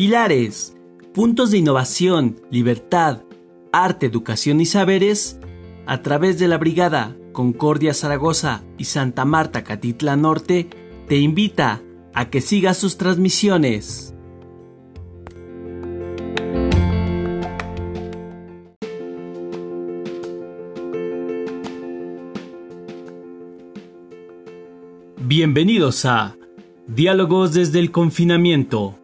Pilares, puntos de innovación, libertad, arte, educación y saberes, a través de la Brigada Concordia Zaragoza y Santa Marta Catitla Norte, te invita a que sigas sus transmisiones. Bienvenidos a Diálogos desde el confinamiento,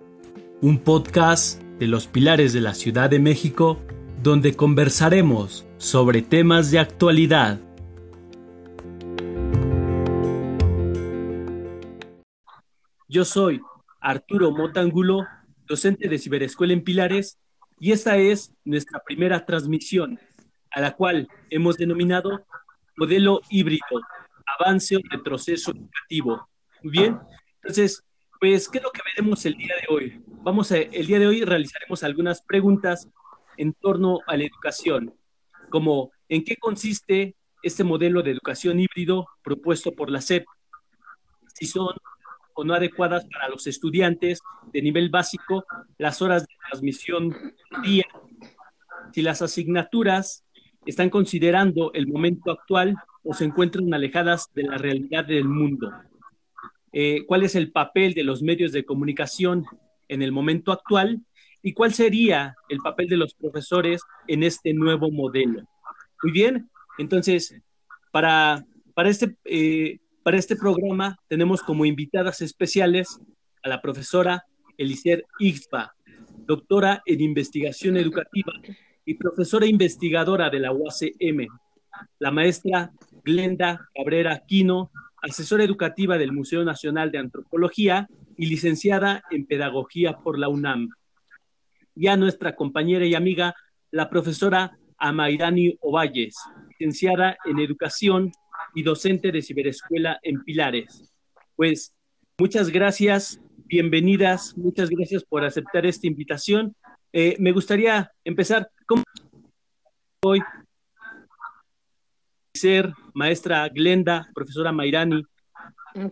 un podcast de los pilares de la Ciudad de México donde conversaremos sobre temas de actualidad. Yo soy Arturo Motangulo, docente de Ciberescuela en Pilares, y esta es nuestra primera transmisión, a la cual hemos denominado Modelo Híbrido, Avance o Retroceso Educativo. Muy bien, entonces, pues, ¿qué es lo que veremos el día de hoy? Vamos a, el día de hoy realizaremos algunas preguntas en torno a la educación, como en qué consiste este modelo de educación híbrido propuesto por la SEP, si son o no adecuadas para los estudiantes de nivel básico las horas de transmisión día, si las asignaturas están considerando el momento actual o se encuentran alejadas de la realidad del mundo. Eh, ¿Cuál es el papel de los medios de comunicación en el momento actual y cuál sería el papel de los profesores en este nuevo modelo. Muy bien, entonces, para, para, este, eh, para este programa tenemos como invitadas especiales a la profesora Elicer Ixba, doctora en investigación educativa y profesora investigadora de la UACM, la maestra Glenda Cabrera Aquino, asesora educativa del Museo Nacional de Antropología y licenciada en Pedagogía por la UNAM y a nuestra compañera y amiga, la profesora Amairani Ovalles, licenciada en Educación y docente de Ciberescuela en Pilares. Pues muchas gracias, bienvenidas, muchas gracias por aceptar esta invitación. Eh, me gustaría empezar con hoy ser maestra Glenda, profesora Mairani.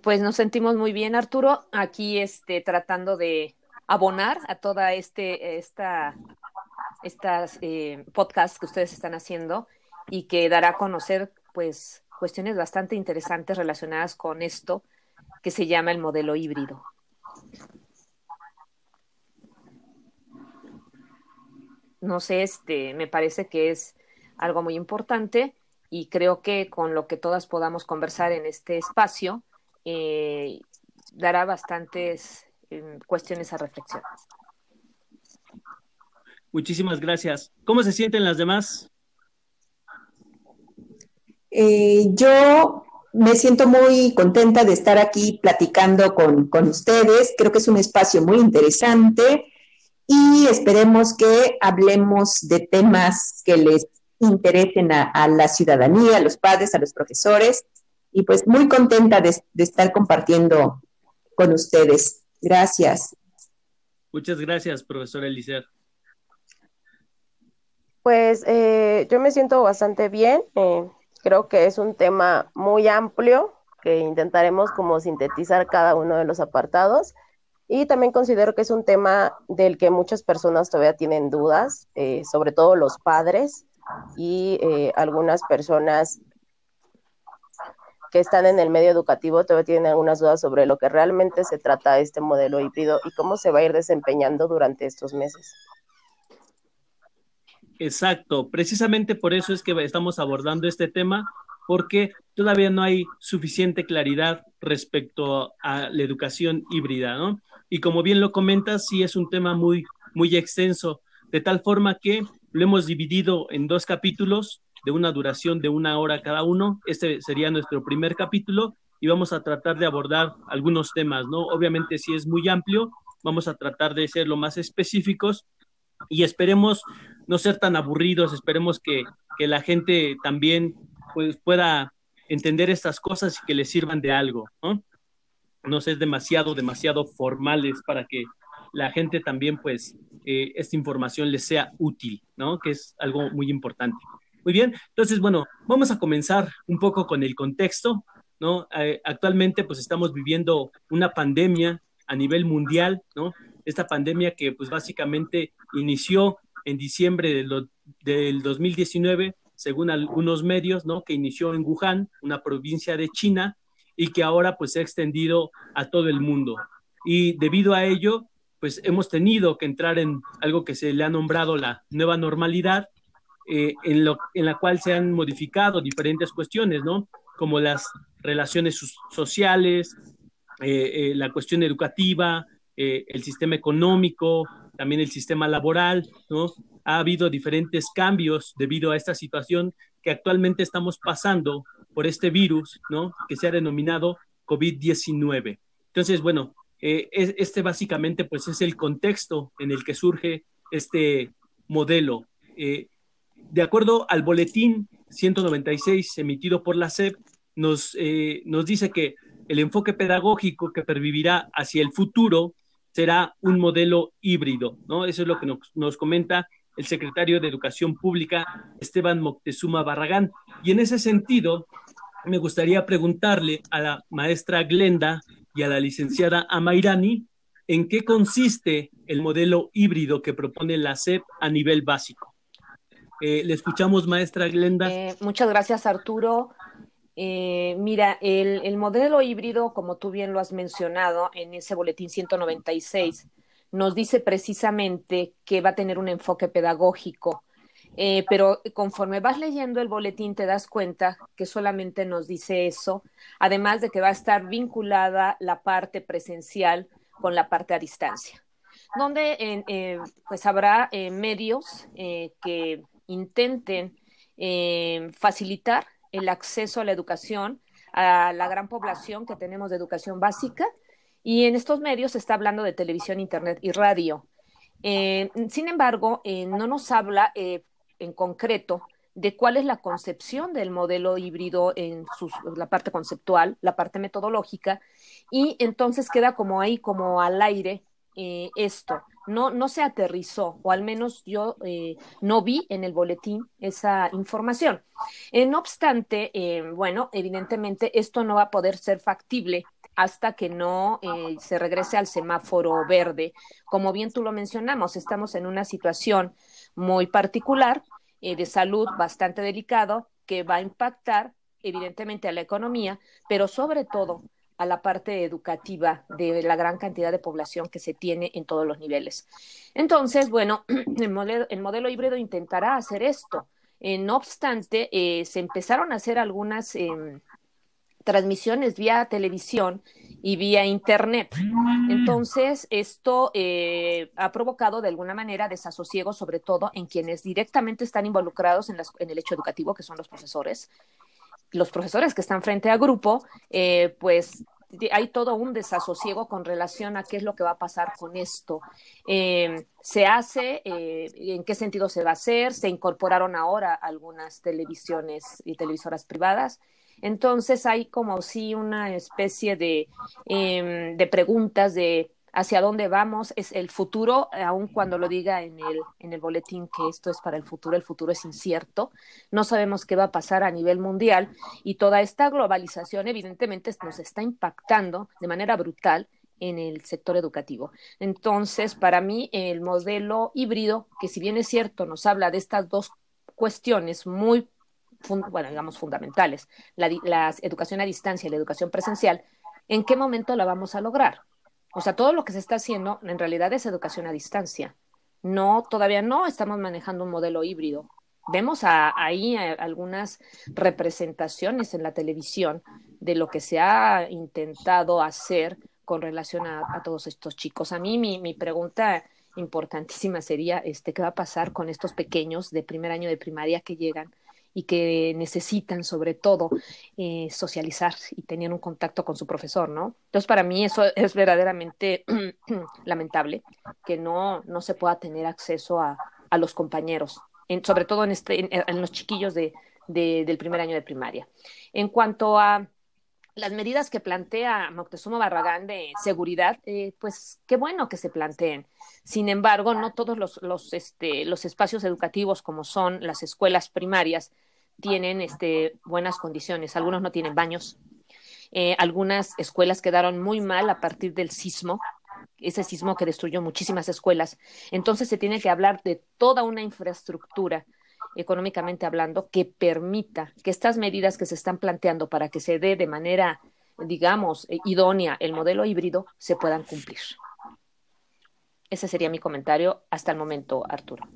Pues nos sentimos muy bien, Arturo, aquí este, tratando de abonar a toda este, esta, estas eh, que ustedes están haciendo y que dará a conocer pues cuestiones bastante interesantes relacionadas con esto que se llama el modelo híbrido. No sé, este, me parece que es algo muy importante y creo que con lo que todas podamos conversar en este espacio eh, dará bastantes cuestiones a reflexión. Muchísimas gracias. ¿Cómo se sienten las demás? Eh, yo me siento muy contenta de estar aquí platicando con, ustedes. Creo que es un espacio muy interesante y esperemos que hablemos de temas que les interesen a, la ciudadanía, a los padres, a los profesores. Y pues muy contenta de, de estar compartiendo con ustedes. Gracias. Muchas gracias, profesora Elisa. Pues eh, yo me siento bastante bien. Eh, creo que es un tema muy amplio que intentaremos como sintetizar cada uno de los apartados. Y también considero que es un tema del que muchas personas todavía tienen dudas, eh, sobre todo los padres y algunas personas que están en el medio educativo todavía tienen algunas dudas sobre lo que realmente se trata este modelo híbrido y cómo se va a ir desempeñando durante estos meses. Exacto, precisamente por eso es que estamos abordando este tema, porque todavía no hay suficiente claridad respecto a la educación híbrida, ¿no? Y como bien lo comentas, sí es un tema muy, muy extenso, de tal forma que lo hemos dividido en dos capítulos de una duración de una hora cada uno. Este sería nuestro primer capítulo y vamos a tratar de abordar algunos temas, ¿no? Obviamente si es muy amplio, vamos a tratar de ser lo más específicos y esperemos no ser tan aburridos, esperemos que, que la gente también pues, pueda entender estas cosas y que les sirvan de algo, ¿no? No ser demasiado, demasiado formales para que la gente también, pues, eh, esta información les sea útil, ¿no? Que es algo muy importante. Muy bien, entonces, bueno, vamos a comenzar un poco con el contexto, ¿no? Eh, actualmente, pues estamos viviendo una pandemia a nivel mundial, ¿no? esta pandemia que pues básicamente inició en diciembre del, del 2019, según algunos medios, ¿no? Que inició en Wuhan, una provincia de China, y que ahora pues se ha extendido a todo el mundo. Y debido a ello, pues hemos tenido que entrar en algo que se le ha nombrado la nueva normalidad, eh, en, lo, la cual se han modificado diferentes cuestiones, ¿no? Como las relaciones sociales, eh, eh, la cuestión educativa, el sistema económico, también el sistema laboral, ¿no? Ha habido diferentes cambios debido a esta situación que actualmente estamos pasando por este virus, ¿no? Que se ha denominado COVID-19. Entonces, bueno, eh, este básicamente pues es el contexto en el que surge este modelo. Eh, de acuerdo al boletín 196 emitido por la SEP, nos, eh, nos dice que el enfoque pedagógico que pervivirá hacia el futuro será un modelo híbrido, ¿no? Eso es lo que nos, nos comenta el secretario de Educación Pública, Esteban Moctezuma Barragán. Y en ese sentido, me gustaría preguntarle a la maestra Glenda y a la licenciada Amairani en qué consiste el modelo híbrido que propone la SEP a nivel básico. Eh, le escuchamos, maestra Glenda. Eh, muchas gracias, Arturo. Eh, mira, el, el, modelo híbrido, como tú bien lo has mencionado en ese boletín 196, nos dice precisamente que va a tener un enfoque pedagógico eh, pero conforme vas leyendo el boletín te das cuenta que solamente nos dice eso, además de que va a estar vinculada la parte presencial con la parte a distancia, donde eh, pues habrá eh, medios que intenten facilitar el acceso a la educación a la gran población que tenemos de educación básica y en estos medios se está hablando de televisión, internet y radio. sin embargo, no nos habla en concreto de cuál es la concepción del modelo híbrido en la parte conceptual, la parte metodológica, y entonces queda como ahí, como al aire eh, esto. No, no se aterrizó, o al menos yo eh, no vi en el boletín esa información. Eh, no obstante, bueno, evidentemente esto no va a poder ser factible hasta que no se regrese al semáforo verde. Como bien tú lo mencionamos, estamos en una situación muy particular eh, de salud bastante delicado que va a impactar evidentemente a la economía, pero sobre todo a la parte educativa de la gran cantidad de población que se tiene en todos los niveles. Entonces, bueno, el modelo, el modelo híbrido intentará hacer esto. Eh, no obstante, eh, se empezaron a hacer algunas em, transmisiones vía televisión y vía Internet. Mm. Entonces, esto eh, ha provocado de alguna manera desasosiego, sobre todo en quienes directamente están involucrados en, en el hecho educativo, que son los profesores. Los profesores que están frente a grupo, eh, pues hay todo un desasosiego con relación a qué es lo que va a pasar con esto. Eh, ¿Se hace? ¿En qué sentido se va a hacer? Se incorporaron ahora algunas televisiones y televisoras privadas. Entonces hay como sí una especie de, em, de preguntas de hacia dónde vamos, es el futuro, aun cuando lo diga en el, en el boletín que esto es para el futuro, el futuro es incierto, no sabemos qué va a pasar a nivel mundial y toda esta globalización evidentemente nos está impactando de manera brutal en el sector educativo. Entonces, para mí, el modelo híbrido, que si bien es cierto, nos habla de estas dos cuestiones muy bueno, digamos, fundamentales, la, educación a distancia y la educación presencial, ¿en qué momento la vamos a lograr? O sea, todo lo que se está haciendo en realidad es educación a distancia. No, todavía no estamos manejando un modelo híbrido. Vemos ahí algunas representaciones en la televisión de lo que se ha intentado hacer con relación a, todos estos chicos. A mí mi, mi, pregunta importantísima sería, este, ¿qué va a pasar con estos pequeños de primer año de primaria que llegan y que necesitan sobre todo eh, socializar y tener un contacto con su profesor, ¿no? Entonces, para mí eso es verdaderamente lamentable, que no, no se pueda tener acceso a, a los compañeros, en, sobre todo en, este, en, los chiquillos de, de, del primer año de primaria. En cuanto a las medidas que plantea Moctezuma Barragán de seguridad, eh, pues qué bueno que se planteen. Sin embargo, no todos los, los, este, los espacios educativos como son las escuelas primarias tienen este, buenas condiciones. Algunos no tienen baños. Eh, algunas escuelas quedaron muy mal a partir del sismo ese sismo que destruyó muchísimas escuelas. Entonces se tiene que hablar de toda una infraestructura económicamente hablando que permita que estas medidas que se están planteando para que se dé de manera, digamos, idónea el modelo híbrido se puedan cumplir. Ese sería mi comentario hasta el momento, Arturo.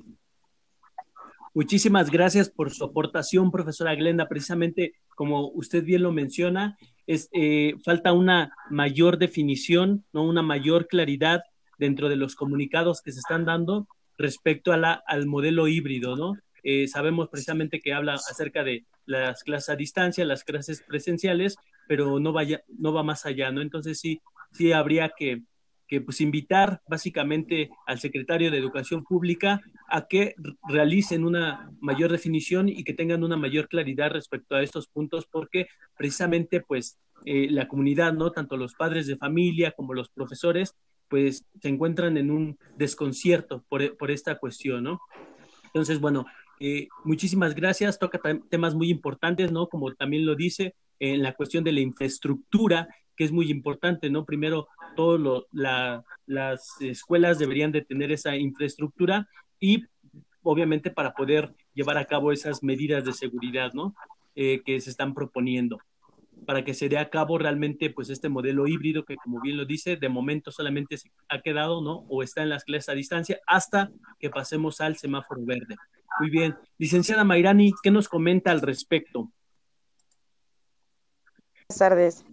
Muchísimas gracias por su aportación, profesora Glenda. Precisamente como usted bien lo menciona, es, eh, falta una mayor definición, ¿no? una mayor claridad dentro de los comunicados que se están dando respecto a la, al modelo híbrido, ¿no? Eh, sabemos precisamente que habla acerca de las clases a distancia, las clases presenciales, pero no, vaya, no va más allá, ¿no? Entonces sí, sí habría que, que pues invitar básicamente al secretario de Educación Pública a que realicen una mayor definición y que tengan una mayor claridad respecto a estos puntos, porque precisamente pues eh, la comunidad, ¿no? Tanto los padres de familia como los profesores, pues se encuentran en un desconcierto por, por esta cuestión, ¿no? Entonces, bueno, eh, muchísimas gracias. Toca temas muy importantes, ¿no? Como también lo dice, en la cuestión de la infraestructura, que es muy importante, ¿no? Primero, todas las escuelas deberían de tener esa infraestructura y obviamente para poder llevar a cabo esas medidas de seguridad, ¿no? Eh, que se están proponiendo para que se dé a cabo realmente pues este modelo híbrido que como bien lo dice, de momento solamente se ha quedado, ¿no? O está en las clases a distancia hasta que pasemos al semáforo verde. Muy bien. Licenciada Mairani, ¿qué nos comenta al respecto? Buenas tardes.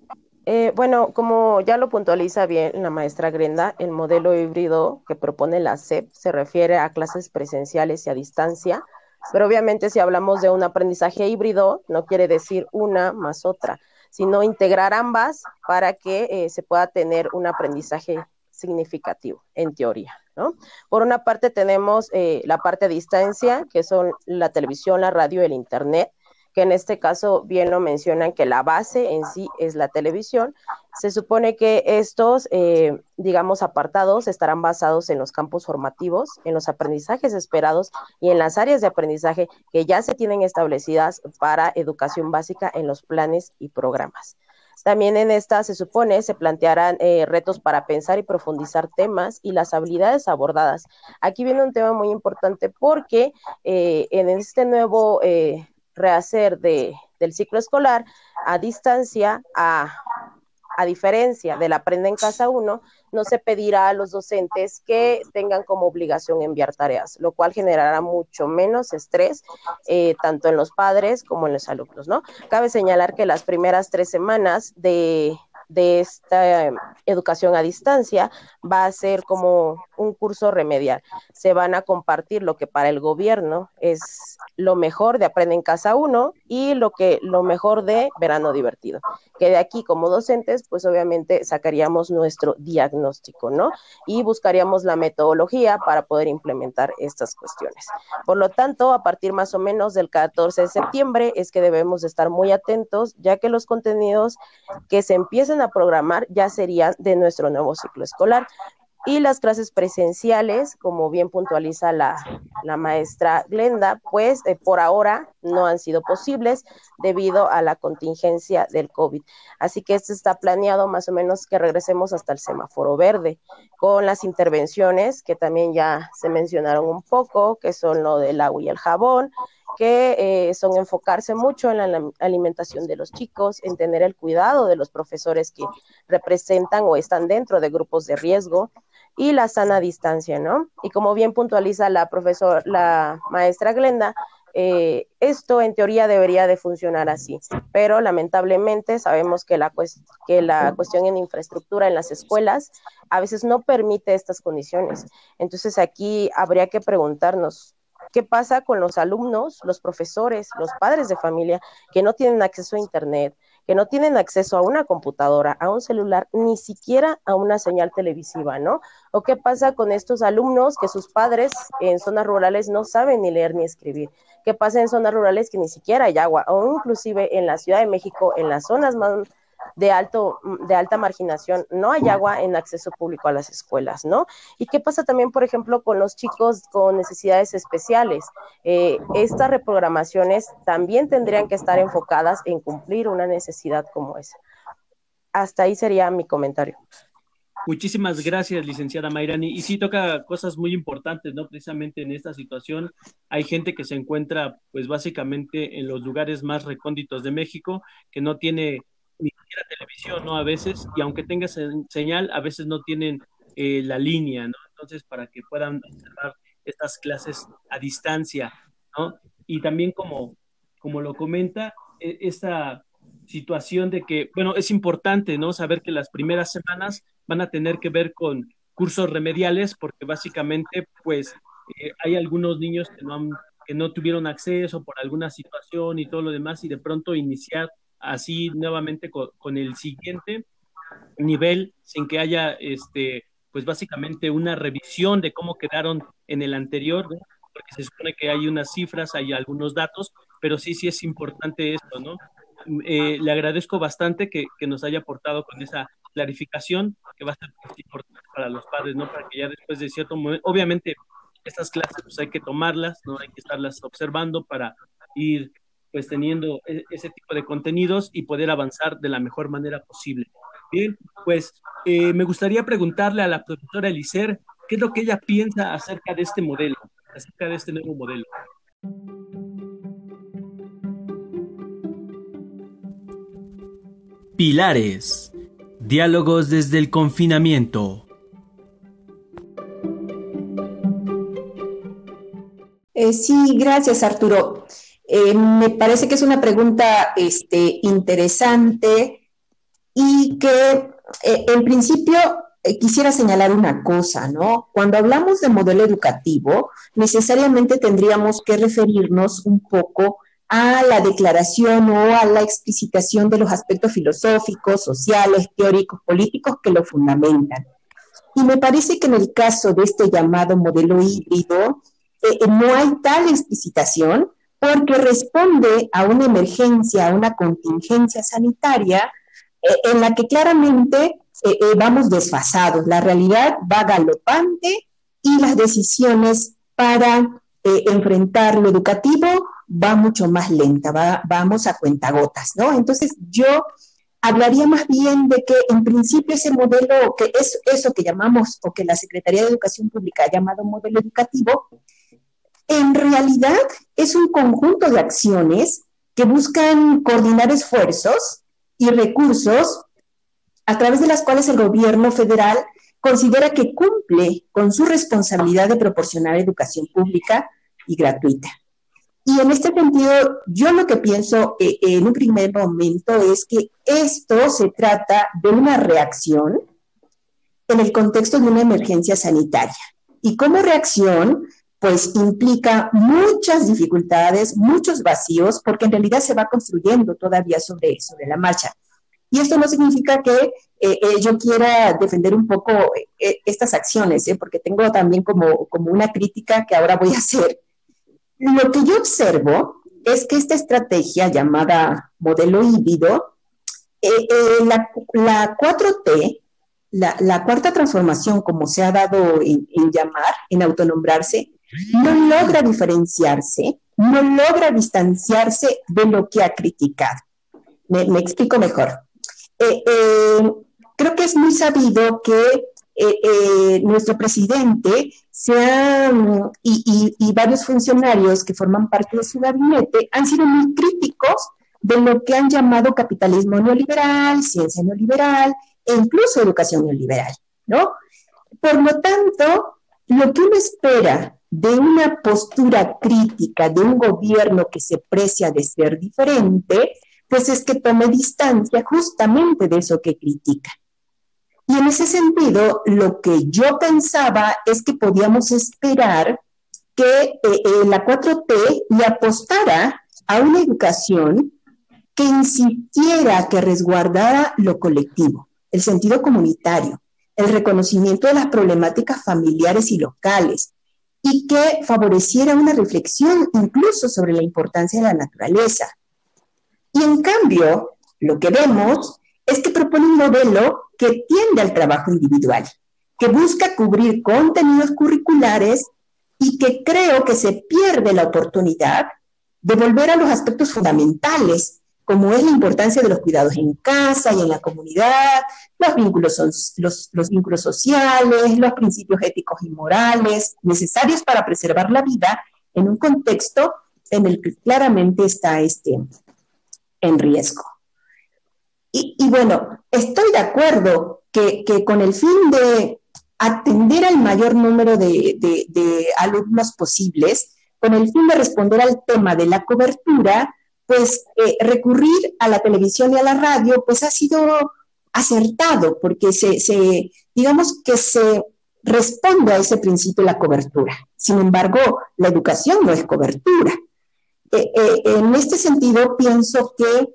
Eh, bueno, como ya lo puntualiza bien la maestra Grenda, el modelo híbrido que propone la SEP se refiere a clases presenciales y a distancia, pero obviamente si hablamos de un aprendizaje híbrido, no quiere decir una más otra, sino integrar ambas para que eh, se pueda tener un aprendizaje significativo, en teoría. ¿no? Por una parte tenemos eh, la parte a distancia, que son la televisión, la radio, el Internet, que en este caso bien lo mencionan que la base en sí es la televisión. Se supone que estos, eh, digamos, apartados estarán basados en los campos formativos, en los aprendizajes esperados y en las áreas de aprendizaje que ya se tienen establecidas para educación básica en los planes y programas. También en esta se supone se plantearán eh, retos para pensar y profundizar temas y las habilidades abordadas. Aquí viene un tema muy importante porque eh, en este nuevo rehacer de, del ciclo escolar a distancia, a, a diferencia del Aprende en Casa 1, no se pedirá a los docentes que tengan como obligación enviar tareas, lo cual generará mucho menos estrés eh, tanto en los padres como en los alumnos, ¿no? Cabe señalar que las primeras tres semanas de, de esta em, educación a distancia va a ser como un curso remedial. Se van a compartir lo que para el gobierno es lo mejor de Aprende en Casa 1 y lo que lo mejor de Verano Divertido. Que de aquí como docentes, pues obviamente sacaríamos nuestro diagnóstico, ¿no? Y buscaríamos la metodología para poder implementar estas cuestiones. Por lo tanto, a partir más o menos del 14 de septiembre es que debemos estar muy atentos, ya que los contenidos que se a programar ya serían de nuestro nuevo ciclo escolar. Y las clases presenciales, como bien puntualiza la, maestra Glenda, pues eh, por ahora no han sido posibles debido a la contingencia del COVID. Así que esto está planeado más o menos que regresemos hasta el semáforo verde, con las intervenciones que también ya se mencionaron un poco, que son lo del agua y el jabón, que eh, son enfocarse mucho en la alimentación de los chicos, en tener el cuidado de los profesores que representan o están dentro de grupos de riesgo y la sana distancia, ¿no? Y como bien puntualiza la profesora, la maestra Glenda, eh, esto en teoría debería de funcionar así, pero lamentablemente sabemos que la, que la cuestión en infraestructura en las escuelas a veces no permite estas condiciones. Entonces aquí habría que preguntarnos, ¿Qué pasa con los alumnos, los profesores, los padres de familia que no tienen acceso a Internet, que no tienen acceso a una computadora, a un celular, ni siquiera a una señal televisiva, ¿no? ¿O qué pasa con estos alumnos que sus padres en zonas rurales no saben ni leer ni escribir? ¿Qué pasa en zonas rurales que ni siquiera hay agua? O inclusive en la Ciudad de México, en las zonas más de, alto, de alta marginación, no hay agua en acceso público a las escuelas, ¿no? ¿Y qué pasa también, por ejemplo, con los chicos con necesidades especiales? Eh, estas reprogramaciones también tendrían que estar enfocadas en cumplir una necesidad como esa. Hasta ahí sería mi comentario. Muchísimas gracias, licenciada Mayrani. Y sí toca cosas muy importantes, ¿no? Precisamente en esta situación hay gente que se encuentra, pues básicamente en los lugares más recónditos de México, que no tiene ni siquiera televisión, ¿no? A veces, y aunque tenga señal, a veces no tienen eh, la línea, ¿no? Entonces, para que puedan observar estas clases a distancia, ¿no? Y también como, como lo comenta, e, esta situación de que, bueno, es importante, ¿no? Saber que las primeras semanas van a tener que ver con cursos remediales, porque básicamente, pues, eh, hay algunos niños que no, que no tuvieron acceso por alguna situación y todo lo demás, y de pronto iniciar así nuevamente con, el siguiente nivel sin que haya, este, pues básicamente una revisión de cómo quedaron en el anterior, porque se supone que hay unas cifras, hay algunos datos, pero sí, sí es importante esto, ¿no? Eh, le agradezco bastante que, que, nos haya aportado con esa clarificación que va a ser importante para los padres, ¿no? Para que ya después de cierto momento, obviamente estas clases pues hay que tomarlas, ¿no? Hay que estarlas observando para ir pues teniendo e, ese tipo de contenidos y poder avanzar de la mejor manera posible. Bien, pues eh, me gustaría preguntarle a la profesora Elicer qué es lo que ella piensa acerca de este modelo, acerca de este nuevo modelo. Pilares. Diálogos desde el confinamiento. Eh, sí, gracias Arturo. Eh, me parece que es una pregunta este, interesante y que eh, en principio quisiera señalar una cosa, ¿no? Cuando hablamos de modelo educativo, necesariamente tendríamos que referirnos un poco a la declaración o a la explicitación de los aspectos filosóficos, sociales, teóricos, políticos que lo fundamentan. Y me parece que en el caso de este llamado modelo híbrido, eh, eh, no hay tal explicitación porque responde a una emergencia, a una contingencia sanitaria eh, en la que claramente vamos desfasados. La realidad va galopante y las decisiones para enfrentar lo educativo va mucho más lenta, va, vamos a cuentagotas, ¿no? Entonces yo hablaría más bien de que en principio ese modelo, que es eso que llamamos o que la Secretaría de Educación Pública ha llamado modelo educativo, en realidad es un conjunto de acciones que buscan coordinar esfuerzos y recursos a través de las cuales el gobierno federal considera que cumple con su responsabilidad de proporcionar educación pública y gratuita. Y en este sentido, yo lo que pienso eh, en un primer momento es que esto se trata de una reacción en el contexto de una emergencia sanitaria. Y como reacción, pues implica muchas dificultades, muchos vacíos, porque en realidad se va construyendo todavía sobre, sobre la marcha. Y esto no significa que eh, eh, yo quiera defender un poco estas acciones, porque tengo también como, como una crítica que ahora voy a hacer lo que yo observo es que esta estrategia llamada modelo híbrido, eh, eh, la, 4T, la, cuarta transformación, como se ha dado en, llamar, en autonombrarse, no logra diferenciarse, no logra distanciarse de lo que ha criticado. Me, explico mejor. Eh, creo que es muy sabido que eh, eh, nuestro presidente y, y, varios funcionarios que forman parte de su gabinete han sido muy críticos de lo que han llamado capitalismo neoliberal, ciencia neoliberal e incluso educación neoliberal, ¿no? Por lo tanto, lo que uno espera de una postura crítica de un gobierno que se precia de ser diferente, pues es que tome distancia justamente de eso que critica. Y en ese sentido, lo que yo pensaba es que podíamos esperar que eh, eh, la 4T le apostara a una educación que insistiera, que resguardara lo colectivo, el sentido comunitario, el reconocimiento de las problemáticas familiares y locales, y que favoreciera una reflexión incluso sobre la importancia de la naturaleza. Y en cambio, lo que vemos es que propone un modelo que tiende al trabajo individual, que busca cubrir contenidos curriculares y que creo que se pierde la oportunidad de volver a los aspectos fundamentales como es la importancia de los cuidados en casa y en la comunidad, los vínculos, los, los vínculos sociales, los principios éticos y morales necesarios para preservar la vida en un contexto en el que claramente está este, en riesgo. Y, bueno, estoy de acuerdo que, con el fin de atender al mayor número de, alumnos posibles, con el fin de responder al tema de la cobertura, pues eh, recurrir a la televisión y a la radio, pues ha sido acertado, porque se, digamos que se responde a ese principio la cobertura. Sin embargo, la educación no es cobertura. Eh, eh, en este sentido, pienso que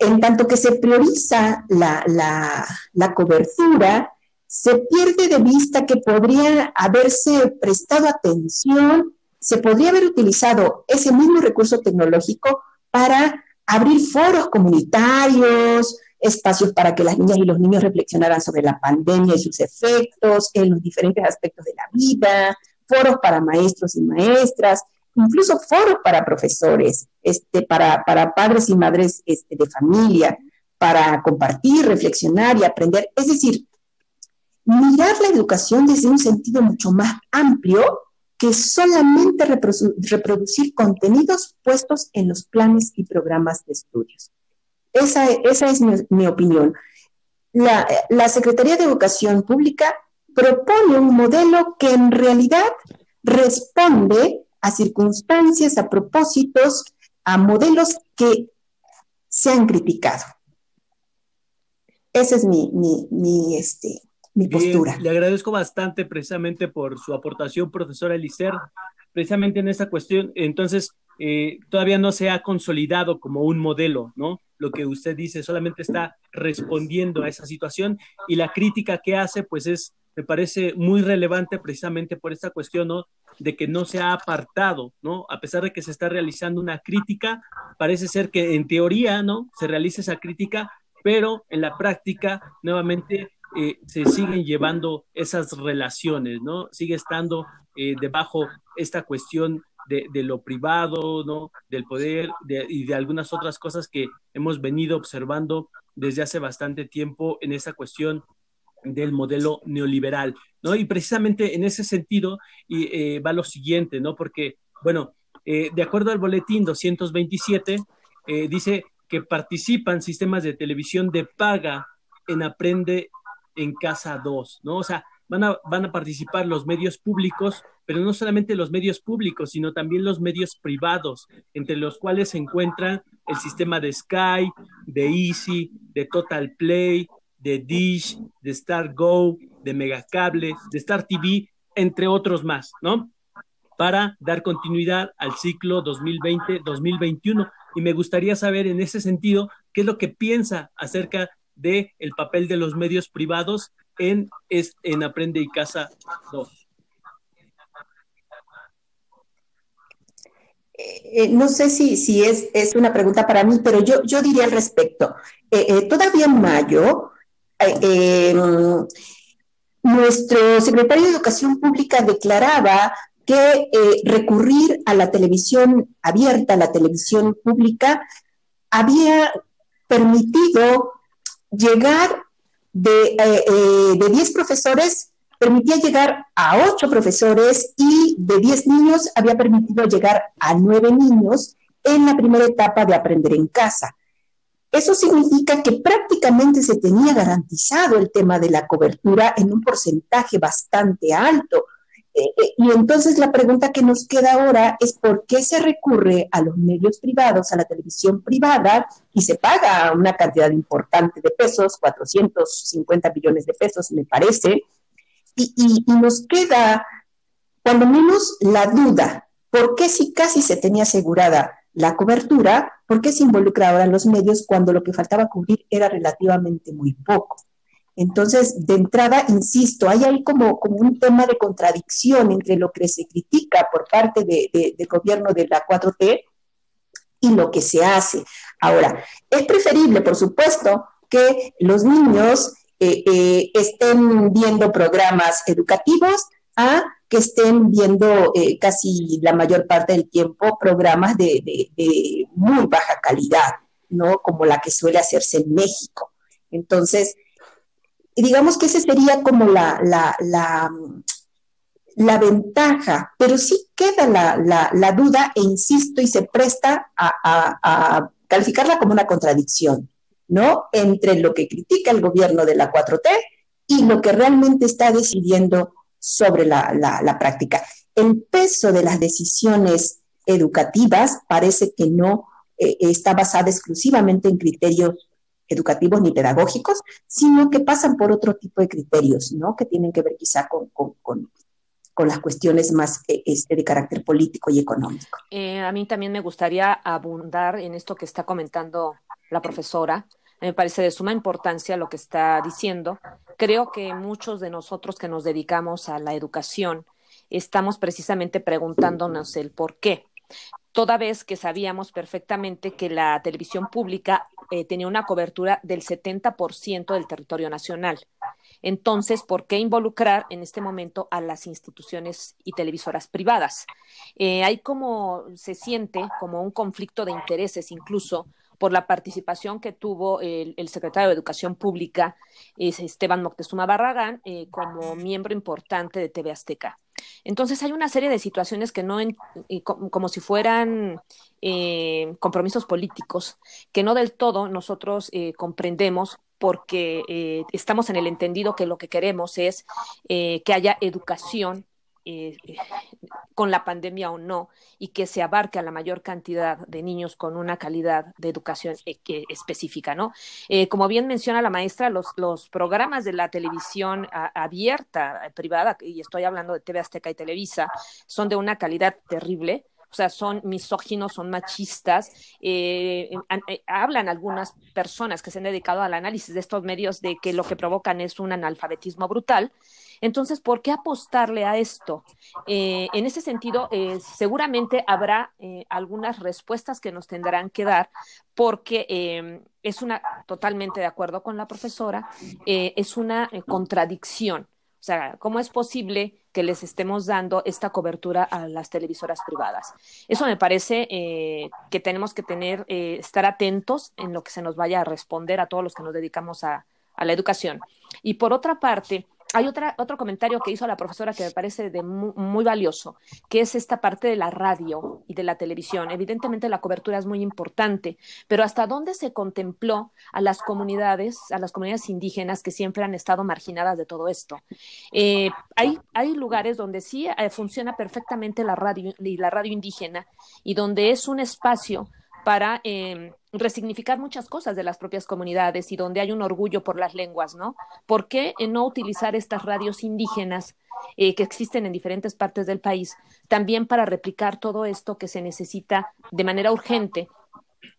en tanto que se prioriza la, cobertura, se pierde de vista que podría haberse prestado atención, se podría haber utilizado ese mismo recurso tecnológico para abrir foros comunitarios, espacios para que las niñas y los niños reflexionaran sobre la pandemia y sus efectos en los diferentes aspectos de la vida, foros para maestros y maestras, incluso foros para profesores, este, para, para padres y madres este, de familia, para compartir, reflexionar y aprender. Es decir, mirar la educación desde un sentido mucho más amplio que solamente reproducir contenidos puestos en los planes y programas de estudios. Esa, esa es mi, opinión. La, Secretaría de Educación Pública propone un modelo que en realidad responde a circunstancias, a propósitos, a modelos que se han criticado. Esa es mi, mi, este, mi postura. le agradezco bastante precisamente por su aportación, profesora Elicer, precisamente en esta cuestión. Entonces, eh, todavía no se ha consolidado como un modelo, ¿no? Lo que usted dice solamente está respondiendo a esa situación y la crítica que hace, pues es, me parece muy relevante precisamente por esta cuestión, ¿no? de que no se ha apartado, ¿no? A pesar de que se está realizando una crítica, parece ser que en teoría, ¿no? Se realiza esa crítica, pero en la práctica, nuevamente, eh, se siguen llevando esas relaciones, ¿no? Sigue estando eh, debajo esta cuestión de, lo privado, ¿no? Del poder y de algunas otras cosas que hemos venido observando desde hace bastante tiempo en esa cuestión del modelo neoliberal, ¿no? Y precisamente en ese sentido y, eh, va lo siguiente, ¿no? Porque, bueno, eh, de acuerdo al boletín 227, eh, dice que participan sistemas de televisión de paga en Aprende en Casa 2, ¿no? O sea, van a, van a participar los medios públicos, pero no solamente los medios públicos, sino también los medios privados, entre los cuales se encuentran el sistema de Sky, de Easy, de Total Play, de Dish, de Star Go, de Megacable, de Star TV, entre otros más, ¿no? Para dar continuidad al ciclo 2020-2021. Y me gustaría saber en ese sentido qué es lo que piensa acerca del el papel de los medios privados en, en Aprende y Casa 2. Eh, no sé si, si es, es, una pregunta para mí, pero yo, yo diría al respecto. Eh, eh, todavía en mayo eh, nuestro secretario de Educación Pública declaraba que eh, recurrir a la televisión abierta, a la televisión pública, había permitido llegar de, eh, de 10 profesores, permitía llegar a 8 profesores y de 10 niños había permitido llegar a 9 niños en la primera etapa de aprender en casa. Eso significa que prácticamente se tenía garantizado el tema de la cobertura en un porcentaje bastante alto. Eh, eh, y entonces la pregunta que nos queda ahora es por qué se recurre a los medios privados, a la televisión privada, y se paga una cantidad importante de pesos, 450 millones de pesos, me parece, y, y nos queda, cuando menos, la duda, ¿por qué si casi se tenía asegurada la cobertura, ¿por qué se involucra ahora los medios cuando lo que faltaba cubrir era relativamente muy poco? Entonces, de entrada, insisto, hay ahí como, un tema de contradicción entre lo que se critica por parte del gobierno de la 4T y lo que se hace. Ahora, es preferible, por supuesto, que los niños eh, eh, estén viendo programas educativos a que estén viendo eh, casi la mayor parte del tiempo programas de, muy baja calidad, ¿no? Como la que suele hacerse en México. Entonces, digamos que esa sería como la, la, la, ventaja, pero sí queda la, duda, e insisto, y se presta a, calificarla como una contradicción, ¿no? Entre lo que critica el gobierno de la 4T y lo que realmente está decidiendo sobre la, práctica. El peso de las decisiones educativas parece que no eh, está basada exclusivamente en criterios educativos ni pedagógicos, sino que pasan por otro tipo de criterios, ¿no? Que tienen que ver quizá con, con, las cuestiones más eh, este, de carácter político y económico. Eh, a mí también me gustaría abundar en esto que está comentando la profesora, me parece de suma importancia lo que está diciendo. Creo que muchos de nosotros que nos dedicamos a la educación estamos precisamente preguntándonos el por qué. Toda vez que sabíamos perfectamente que la televisión pública eh, tenía una cobertura del 70% del territorio nacional. Entonces, ¿por qué involucrar en este momento a las instituciones y televisoras privadas? Eh, hay como, se siente como un conflicto de intereses incluso por la participación que tuvo el, secretario de Educación Pública, Esteban Moctezuma Barragán, eh, como miembro importante de TV Azteca. Entonces hay una serie de situaciones que no, como si fueran eh, compromisos políticos, que no del todo nosotros eh, comprendemos porque estamos en el entendido que lo que queremos es que haya educación eh, con la pandemia o no, y que se abarque a la mayor cantidad de niños con una calidad de educación e, específica, ¿no? Eh, como bien menciona la maestra, los, los programas de la televisión abierta, eh, privada, y estoy hablando de TV Azteca y Televisa, son de una calidad terrible o sea, son misóginos, son machistas. Eh, eh, hablan algunas personas que se han dedicado al análisis de estos medios de que lo que provocan es un analfabetismo brutal. Entonces, ¿por qué apostarle a esto? Eh, en ese sentido, seguramente habrá algunas respuestas que nos tendrán que dar, porque es una, totalmente de acuerdo con la profesora, es una contradicción. O sea, ¿cómo es posible que les estemos dando esta cobertura a las televisoras privadas? Eso me parece eh, que tenemos que tener, eh, estar atentos en lo que se nos vaya a responder a todos los que nos dedicamos a, a la educación. Y por otra parte, hay otra, otro comentario que hizo la profesora que me parece de muy, valioso, que es esta parte de la radio y de la televisión. Evidentemente la cobertura es muy importante, pero ¿hasta dónde se contempló a las comunidades, a las comunidades indígenas que siempre han estado marginadas de todo esto? Eh, hay, hay lugares donde sí eh, funciona perfectamente la radio y la radio indígena y donde es un espacio para eh, resignificar muchas cosas de las propias comunidades y donde hay un orgullo por las lenguas, ¿no? ¿Por qué no utilizar estas radios indígenas eh, que existen en diferentes partes del país también para replicar todo esto que se necesita de manera urgente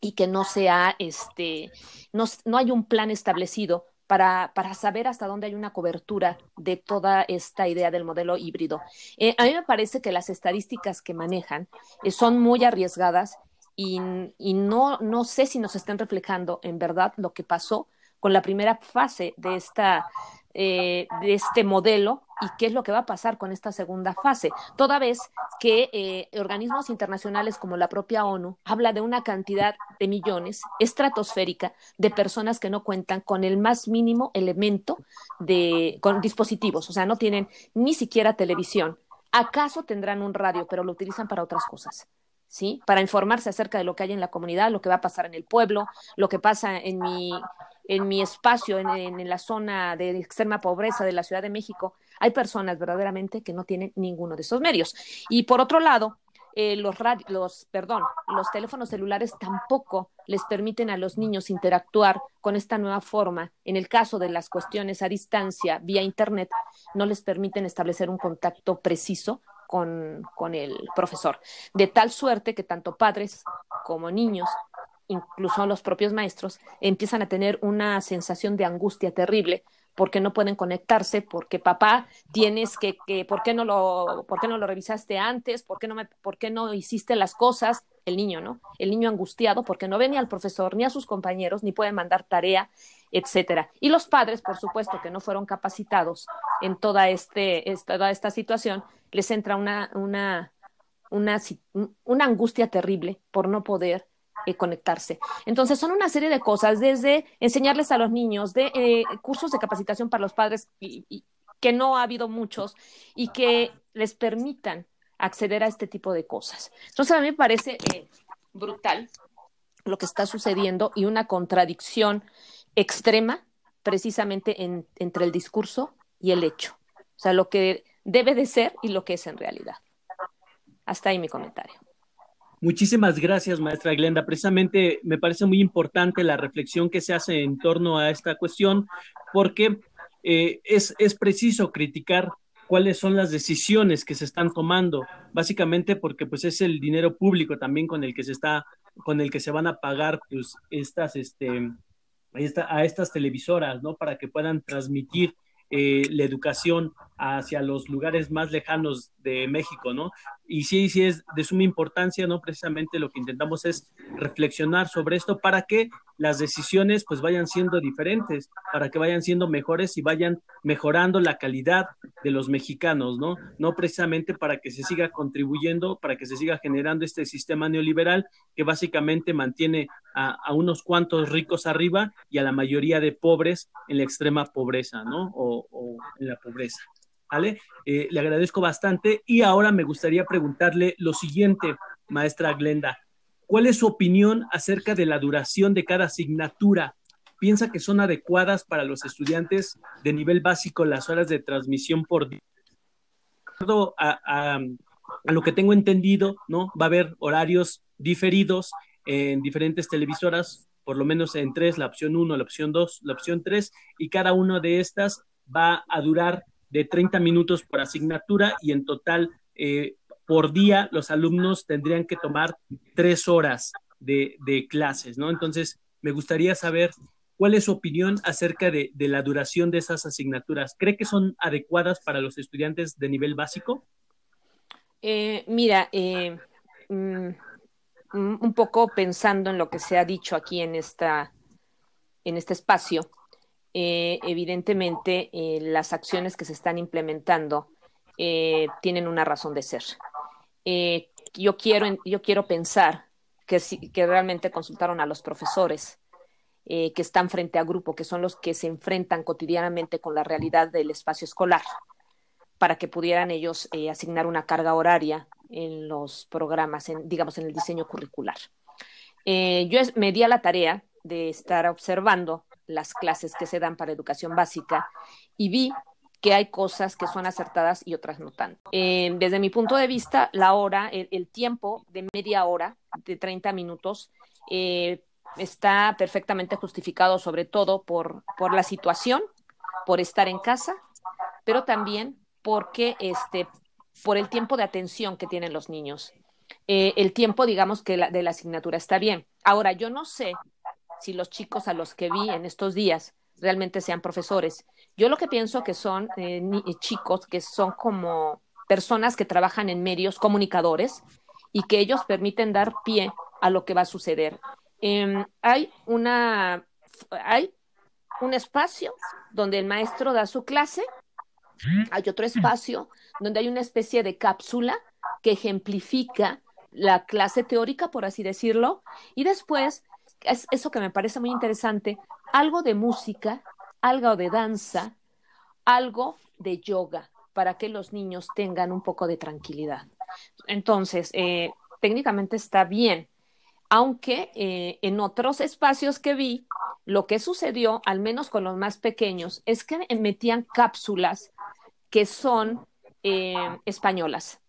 y que no sea, este, no, no hay un plan establecido para, para, saber hasta dónde hay una cobertura de toda esta idea del modelo híbrido. Eh, a mí me parece que las estadísticas que manejan son muy arriesgadas y, no, no sé si nos están reflejando en verdad lo que pasó con la primera fase de, esta, eh, de este modelo y qué es lo que va a pasar con esta segunda fase, toda vez que eh, organismos internacionales como la propia ONU habla de una cantidad de millones estratosférica de personas que no cuentan con el más mínimo elemento de con dispositivos, o sea, no tienen ni siquiera televisión. ¿Acaso tendrán un radio, pero lo utilizan para otras cosas? ¿Sí? Para informarse acerca de lo que hay en la comunidad, lo que va a pasar en el pueblo, lo que pasa en mi, en mi espacio, en, en, la zona de extrema pobreza de la Ciudad de México. Hay personas verdaderamente que no tienen ninguno de esos medios. Y por otro lado, eh, los, los, perdón, los teléfonos celulares tampoco les permiten a los niños interactuar con esta nueva forma. En el caso de las cuestiones a distancia vía Internet, no les permiten establecer un contacto preciso con, con el profesor. De tal suerte que tanto padres como niños incluso los propios maestros, empiezan a tener una sensación de angustia terrible porque no pueden conectarse, porque papá tienes que, que ¿por qué no lo, por qué no lo revisaste antes? ¿Por qué no me, por qué no hiciste las cosas? El niño, ¿no? El niño angustiado porque no ve ni al profesor ni a sus compañeros, ni puede mandar tarea. Etcétera. Y los padres, por supuesto, que no fueron capacitados en toda, este, toda esta situación, les entra una, una angustia terrible por no poder eh, conectarse. Entonces, son una serie de cosas, desde enseñarles a los niños, de eh, cursos de capacitación para los padres, y, que no ha habido muchos, y que les permitan acceder a este tipo de cosas. Entonces, a mí me parece eh, brutal lo que está sucediendo y una contradicción extrema precisamente entre el discurso y el hecho. O sea, lo que debe de ser y lo que es en realidad. Hasta ahí mi comentario. Muchísimas gracias, maestra Glenda. Precisamente me parece muy importante la reflexión que se hace en torno a esta cuestión, porque eh, es, es preciso criticar cuáles son las decisiones que se están tomando, básicamente porque pues es el dinero público también con el que se está, con el que se van a pagar pues estas, este, a estas televisoras, ¿no? Para que puedan transmitir eh, la educación hacia los lugares más lejanos de México, ¿no? Y sí, sí es de suma importancia, ¿no? Precisamente lo que intentamos es reflexionar sobre esto para que las decisiones pues vayan siendo diferentes, para que vayan siendo mejores y vayan mejorando la calidad de los mexicanos, ¿no? No precisamente para que se siga contribuyendo, para que se siga generando este sistema neoliberal que básicamente mantiene a, unos cuantos ricos arriba y a la mayoría de pobres en la extrema pobreza, ¿no? O en la pobreza. ¿Vale? Eh, le agradezco bastante y ahora me gustaría preguntarle lo siguiente, maestra Glenda. ¿Cuál es su opinión acerca de la duración de cada asignatura? ¿Piensa que son adecuadas para los estudiantes de nivel básico las horas de transmisión por día? A, a, a lo que tengo entendido, ¿no? Va a haber horarios diferidos en diferentes televisoras, por lo menos en tres, la opción 1, la opción 2, la opción 3, y cada una de estas va a durar de 30 minutos por asignatura y en total eh, por día los alumnos tendrían que tomar tres horas de, clases, ¿no? Entonces, me gustaría saber cuál es su opinión acerca de, la duración de esas asignaturas. ¿Cree que son adecuadas para los estudiantes de nivel básico? Eh, mira, eh, mm, un poco pensando en lo que se ha dicho aquí en, esta, en este espacio, eh, evidentemente eh, las acciones que se están implementando eh, tienen una razón de ser. yo, quiero, yo quiero pensar que, que realmente consultaron a los profesores que están frente a grupo, que son los que se enfrentan cotidianamente con la realidad del espacio escolar, para que pudieran ellos asignar una carga horaria en los programas, en, digamos, en el diseño curricular. yo me di a la tarea de estar observando las clases que se dan para educación básica y vi que hay cosas que son acertadas y otras no tanto. Eh, desde mi punto de vista, la hora, el, tiempo de media hora, de 30 minutos, eh, está perfectamente justificado sobre todo por, por la situación, por estar en casa, pero también porque este, por el tiempo de atención que tienen los niños. Eh, el tiempo, digamos, que de la asignatura está bien. Ahora, yo no sé si los chicos a los que vi en estos días realmente sean profesores. Yo lo que pienso que son eh, eh, chicos que son como personas que trabajan en medios comunicadores y que ellos permiten dar pie a lo que va a suceder. Em, hay una hay un espacio donde el maestro da su clase, hay otro espacio donde hay una especie de cápsula que ejemplifica la clase teórica, por así decirlo, y después es eso que me parece muy interesante, algo de música, algo de danza, algo de yoga, para que los niños tengan un poco de tranquilidad. Entonces, eh, técnicamente está bien, aunque eh, en otros espacios que vi, lo que sucedió, al menos con los más pequeños, es que metían cápsulas que son eh, españolas.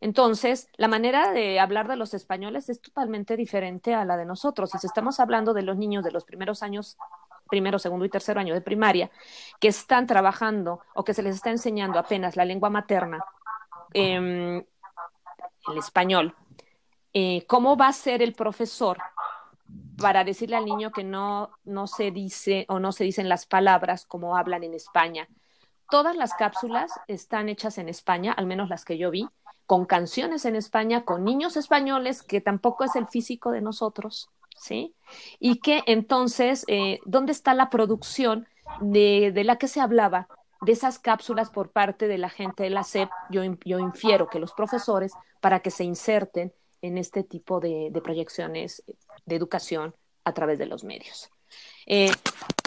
Entonces, la manera de hablar de los españoles es totalmente diferente a la de nosotros. Y si estamos hablando de los niños de los primeros años, primero, segundo y tercer año de primaria, que están trabajando o que se les está enseñando apenas la lengua materna, em, el español, eh, ¿cómo va a ser el profesor para decirle al niño que no, no se dice o no se dicen las palabras como hablan en España? Todas las cápsulas están hechas en España, al menos las que yo vi, con canciones en España, con niños españoles, que tampoco es el físico de nosotros, ¿sí? Y que entonces, eh, ¿dónde está la producción de, de, la que se hablaba? De esas cápsulas por parte de la gente de la SEP, yo, yo infiero que los profesores, para que se inserten en este tipo de, proyecciones de educación a través de los medios. Eh,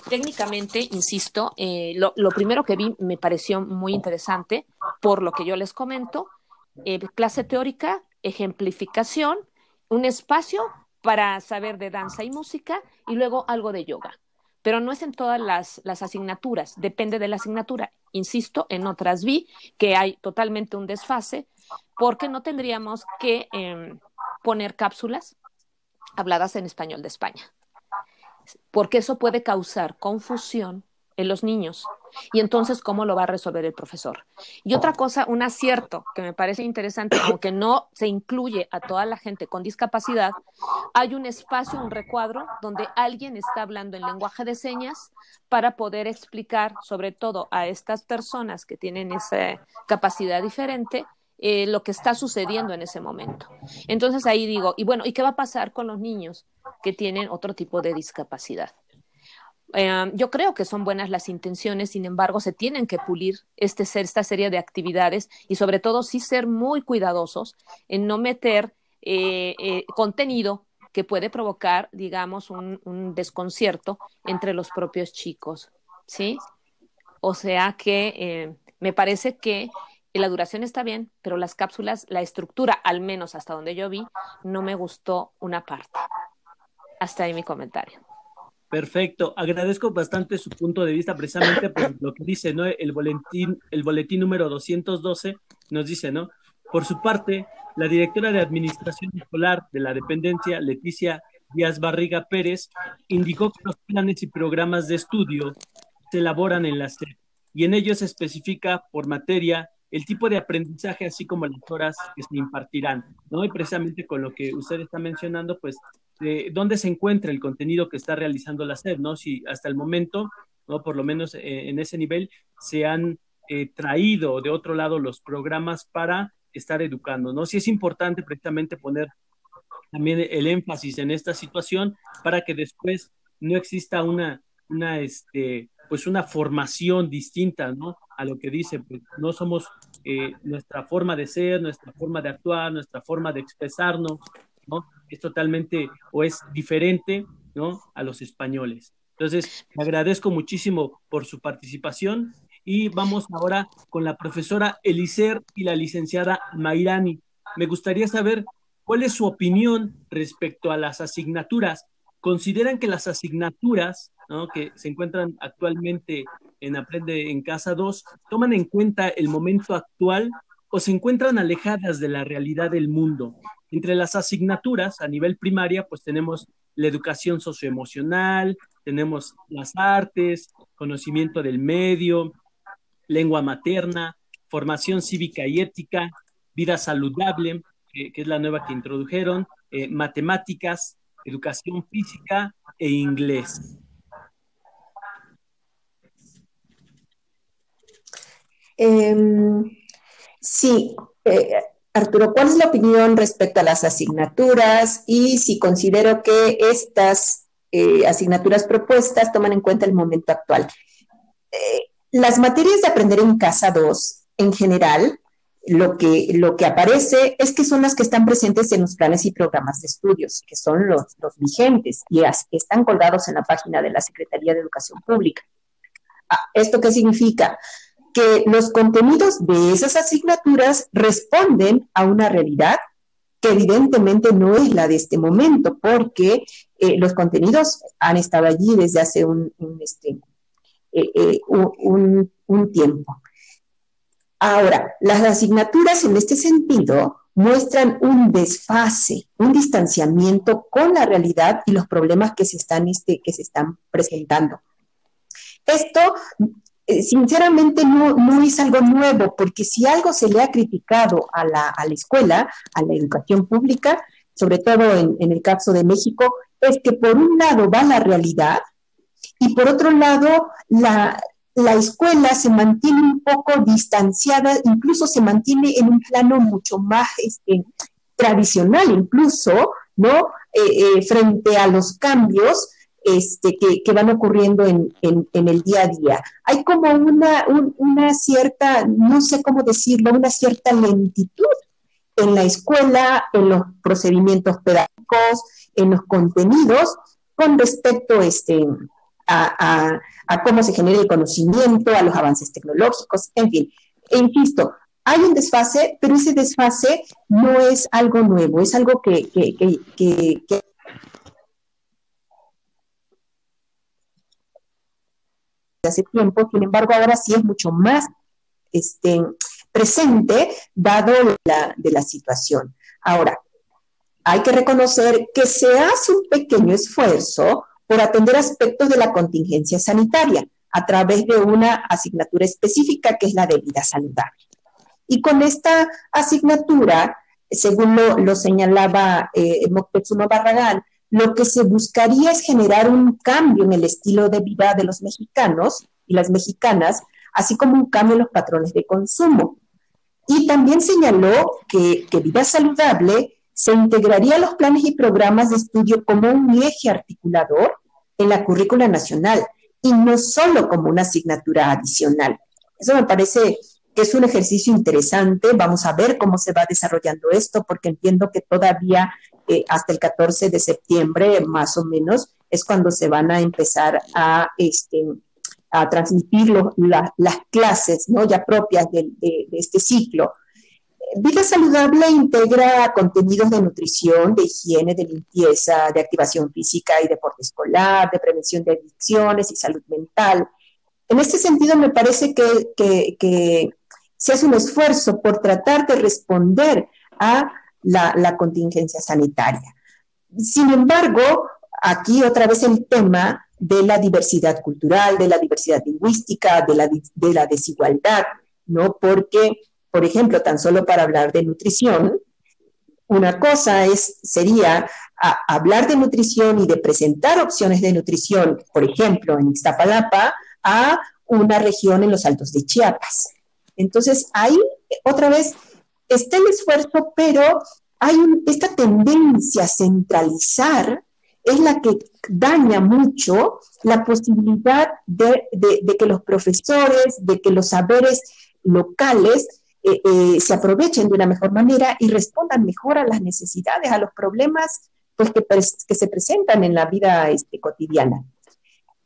técnicamente, insisto, eh, lo, lo, primero que vi me pareció muy interesante, por lo que yo les comento, eh, clase teórica, ejemplificación, un espacio para saber de danza y música y luego algo de yoga. Pero no es en todas las, las asignaturas, depende de la asignatura. Insisto, en otras vi que hay totalmente un desfase porque no tendríamos que eh, poner cápsulas habladas en español de España, porque eso puede causar confusión en los niños. Y entonces, ¿cómo lo va a resolver el profesor? Y otra cosa, un acierto que me parece interesante, aunque no se incluye a toda la gente con discapacidad, hay un espacio, un recuadro, donde alguien está hablando en lenguaje de señas para poder explicar, sobre todo a estas personas que tienen esa capacidad diferente, eh, lo que está sucediendo en ese momento. Entonces ahí digo, y bueno, ¿y qué va a pasar con los niños que tienen otro tipo de discapacidad? Eh, yo creo que son buenas las intenciones, sin embargo, se tienen que pulir este, esta serie de actividades y sobre todo sí ser muy cuidadosos en no meter eh, eh, contenido que puede provocar, digamos, un, un, desconcierto entre los propios chicos, ¿sí? O sea que eh, me parece que la duración está bien, pero las cápsulas, la estructura, al menos hasta donde yo vi, no me gustó una parte. Hasta ahí mi comentario. Perfecto, agradezco bastante su punto de vista precisamente por lo que dice, ¿no? El boletín, el boletín número 212 nos dice, ¿no? Por su parte, la directora de Administración Escolar de la dependencia, Leticia Díaz Barriga Pérez, indicó que los planes y programas de estudio se elaboran en la SED y en ellos se especifica por materia el tipo de aprendizaje, así como las horas que se impartirán, ¿no? Y precisamente con lo que usted está mencionando, pues de dónde se encuentra el contenido que está realizando la SED, ¿no? Si hasta el momento, ¿no? Por lo menos eh, en ese nivel, se han eh, traído de otro lado los programas para estar educando, ¿no? Si es importante precisamente poner también el énfasis en esta situación para que después no exista una, una, este, pues una formación distinta, ¿no? A lo que dice, pues no somos eh, nuestra forma de ser, nuestra forma de actuar, nuestra forma de expresarnos, ¿no? Es totalmente o es diferente, ¿no? A los españoles. Entonces, agradezco muchísimo por su participación y vamos ahora con la profesora Elicer y la licenciada Mairani. Me gustaría saber cuál es su opinión respecto a las asignaturas. ¿Consideran que las asignaturas ¿no? que se encuentran actualmente en Aprende en Casa 2 toman en cuenta el momento actual o se encuentran alejadas de la realidad del mundo? Entre las asignaturas a nivel primaria, pues tenemos la educación socioemocional, tenemos las artes, conocimiento del medio, lengua materna, formación cívica y ética, vida saludable, que, es la nueva que introdujeron, eh, matemáticas, educación física e inglés. Eh, sí, Arturo, ¿cuál es la opinión respecto a las asignaturas y si considero que estas eh, asignaturas propuestas toman en cuenta el momento actual? Eh, las materias de aprender en casa 2, en general, lo que, lo que aparece es que son las que están presentes en los planes y programas de estudios, que son los, vigentes y están colgados en la página de la Secretaría de Educación Pública. Ah, ¿Esto qué significa? Que los contenidos de esas asignaturas responden a una realidad que evidentemente no es la de este momento, porque eh, los contenidos han estado allí desde hace un, este, eh, eh, un, un tiempo. Ahora, las asignaturas en este sentido muestran un desfase, un distanciamiento con la realidad y los problemas que se están, este, que se están presentando. Esto sinceramente no, no, es algo nuevo, porque si algo se le ha criticado a la, a la escuela, a la educación pública, sobre todo en, en, el caso de México, es que por un lado va la realidad y por otro lado la, la escuela se mantiene un poco distanciada, incluso se mantiene en un plano mucho más este, tradicional, incluso ¿no? Eh, eh, frente a los cambios este, que, van ocurriendo en, el día a día. Hay como una, una cierta, no sé cómo decirlo, una cierta lentitud en la escuela, en los procedimientos pedagógicos, en los contenidos, con respecto este, a, cómo se genera el conocimiento, a los avances tecnológicos, en fin. E insisto, hay un desfase, pero ese desfase no es algo nuevo, es algo que, hace tiempo, sin embargo ahora sí es mucho más este, presente dado la, de la situación. Ahora, hay que reconocer que se hace un pequeño esfuerzo por atender aspectos de la contingencia sanitaria a través de una asignatura específica que es la de vida saludable. Y con esta asignatura, según lo, señalaba eh, Moctezuma Barragán, lo que se buscaría es generar un cambio en el estilo de vida de los mexicanos y las mexicanas, así como un cambio en los patrones de consumo. Y también señaló que, que vida saludable se integraría a los planes y programas de estudio como un eje articulador en la currícula nacional y no solo como una asignatura adicional. Eso me parece que es un ejercicio interesante. Vamos a ver cómo se va desarrollando esto, porque entiendo que todavía eh, hasta el 14 de septiembre, más o menos, es cuando se van a empezar a, este, transmitir las clases ¿no? ya propias de este ciclo. Vida saludable integra contenidos de nutrición, de higiene, de limpieza, de activación física y deporte escolar, de prevención de adicciones y salud mental. En este sentido, me parece que, se hace un esfuerzo por tratar de responder a la, contingencia sanitaria. Sin embargo, aquí otra vez el tema de la diversidad cultural, de la diversidad lingüística, de la, de la desigualdad, ¿no? Porque por ejemplo, tan solo para hablar de nutrición, una cosa es, sería hablar de nutrición y de presentar opciones de nutrición, por ejemplo, en Iztapalapa, a una región en los altos de Chiapas. Entonces, ahí otra vez está el esfuerzo, pero hay esta tendencia a centralizar es la que daña mucho la posibilidad de que los profesores, de que los saberes locales eh, eh, se aprovechen de una mejor manera y respondan mejor a las necesidades, a los problemas pues, que, se presentan en la vida este, cotidiana.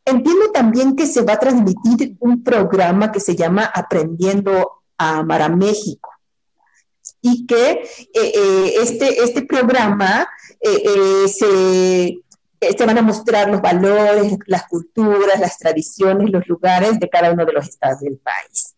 Entiendo también que se va a transmitir un programa que se llama Aprendiendo a Amar a México y que eh, este, este programa se, se van a mostrar los valores, las culturas, las tradiciones, los lugares de cada uno de los estados del país.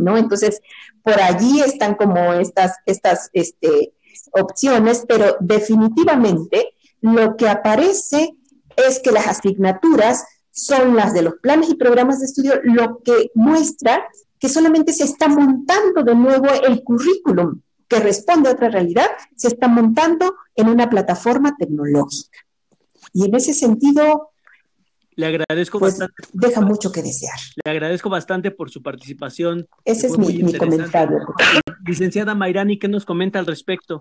¿no? Entonces, por allí están como estas, estas este, opciones, pero definitivamente lo que aparece es que las asignaturas son las de los planes y programas de estudio, lo que muestra que solamente se está montando de nuevo el currículum que responde a otra realidad, se está montando en una plataforma tecnológica. Y en ese sentido, le agradezco pues, bastante. Deja mucho que desear. Le agradezco bastante por su participación. Ese es mi, comentario. Licenciada Mayrani, ¿qué nos comenta al respecto?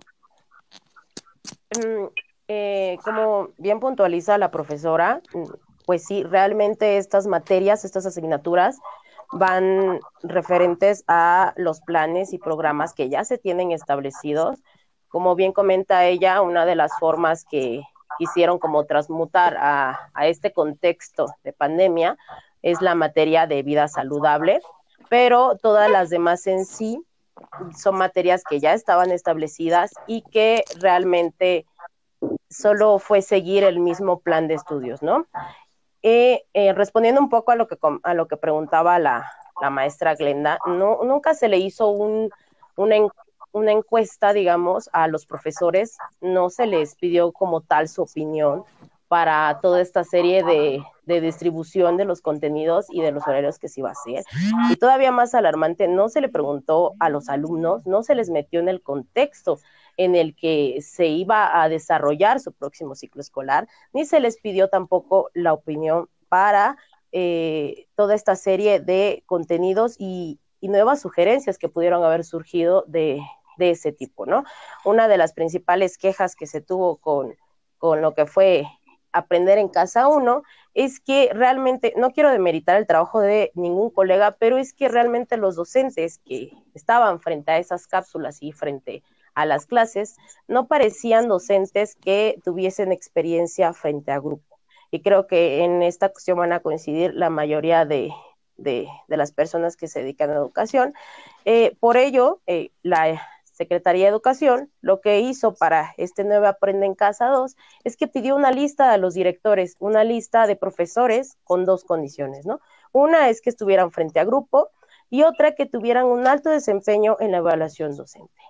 Mm, eh, como bien puntualiza la profesora, mm, pues sí, realmente estas materias, estas asignaturas van referentes a los planes y programas que ya se tienen establecidos. Como bien comenta ella, una de las formas que quisieron como transmutar a, este contexto de pandemia es la materia de vida saludable, pero todas las demás en sí son materias que ya estaban establecidas y que realmente solo fue seguir el mismo plan de estudios, ¿no? Eh, respondiendo un poco a lo que, a lo que preguntaba la, maestra Glenda, no, nunca se le hizo un, una, una encuesta, digamos, a los profesores, no se les pidió como tal su opinión para toda esta serie de, distribución de los contenidos y de los horarios que se iba a hacer. Y todavía más alarmante, no se le preguntó a los alumnos, no se les metió en el contexto en el que se iba a desarrollar su próximo ciclo escolar, ni se les pidió tampoco la opinión para eh, toda esta serie de contenidos y, y nuevas sugerencias que pudieron haber surgido de, de ese tipo, ¿no? Una de las principales quejas que se tuvo con, con lo que fue aprender en casa uno es que realmente, no quiero demeritar el trabajo de ningún colega, pero es que realmente los docentes que estaban frente a esas cápsulas y frente a las clases no parecían docentes que tuviesen experiencia frente a grupo. Y creo que en esta cuestión van a coincidir la mayoría de, de, las personas que se dedican a la educación. Eh, por ello, eh, la Secretaría de Educación lo que hizo para este nuevo Aprende en Casa 2 es que pidió una lista a los directores, una lista de profesores con dos condiciones, ¿no? Una es que estuvieran frente a grupo y otra que tuvieran un alto desempeño en la evaluación docente.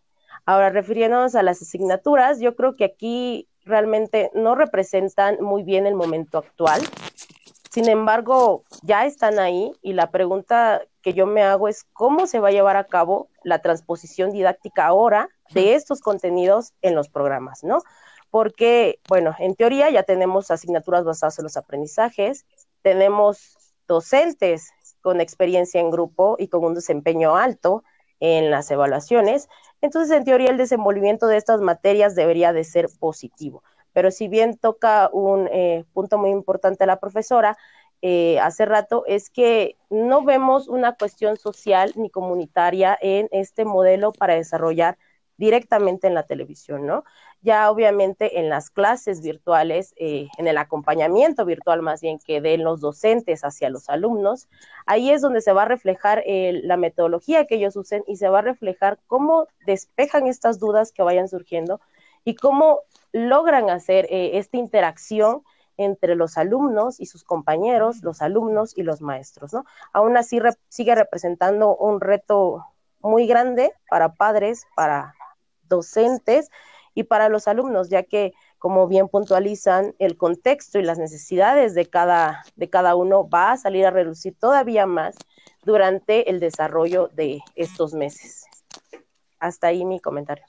Ahora, refiriéndonos a las asignaturas, yo creo que aquí realmente no representan muy bien el momento actual. Sin embargo, ya están ahí y la pregunta que yo me hago es cómo se va a llevar a cabo la transposición didáctica ahora de estos contenidos en los programas, ¿no? Porque, bueno, en teoría ya tenemos asignaturas basadas en los aprendizajes, tenemos docentes con experiencia en grupo y con un desempeño alto en las evaluaciones, entonces en teoría el desenvolvimiento de estas materias debería de ser positivo. Pero si bien toca un eh, punto muy importante a la profesora eh, hace rato, es que no vemos una cuestión social ni comunitaria en este modelo para desarrollar directamente en la televisión, ¿no? Ya obviamente en las clases virtuales, eh, en el acompañamiento virtual más bien que den los docentes hacia los alumnos, ahí es donde se va a reflejar la metodología que ellos usen y se va a reflejar cómo despejan estas dudas que vayan surgiendo y cómo logran hacer eh, esta interacción entre los alumnos y sus compañeros, los alumnos y los maestros, ¿no? Aún así sigue representando un reto muy grande para padres, para docentes y para los alumnos, ya que, como bien puntualizan, el contexto y las necesidades de cada, de cada uno va a salir a reducir todavía más durante el desarrollo de estos meses. Hasta ahí mi comentario.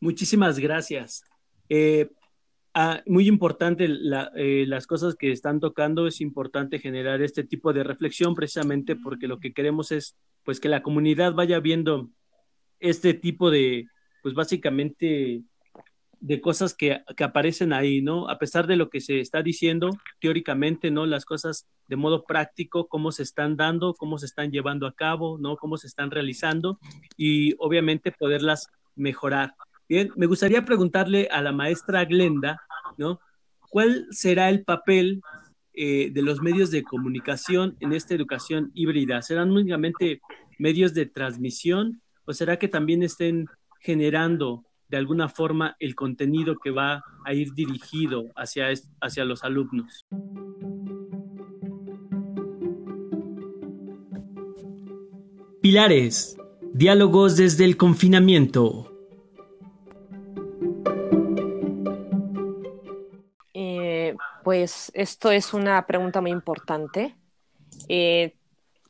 Muchísimas gracias. Eh, ah, muy importante eh, las cosas que están tocando, es importante generar este tipo de reflexión precisamente porque lo que queremos es pues que la comunidad vaya viendo este tipo de, pues básicamente de cosas que, que, aparecen ahí, ¿no? A pesar de lo que se está diciendo teóricamente, ¿no? Las cosas de modo práctico, cómo se están dando, cómo se están llevando a cabo, ¿no? Cómo se están realizando y obviamente poderlas mejorar. Bien, me gustaría preguntarle a la maestra Glenda, ¿no? ¿Cuál será el papel eh, de los medios de comunicación en esta educación híbrida? ¿Serán únicamente medios de transmisión o será que también estén generando de alguna forma el contenido que va a ir dirigido hacia, hacia los alumnos? Pilares, diálogos desde el confinamiento. Pues esto es una pregunta muy importante. Eh,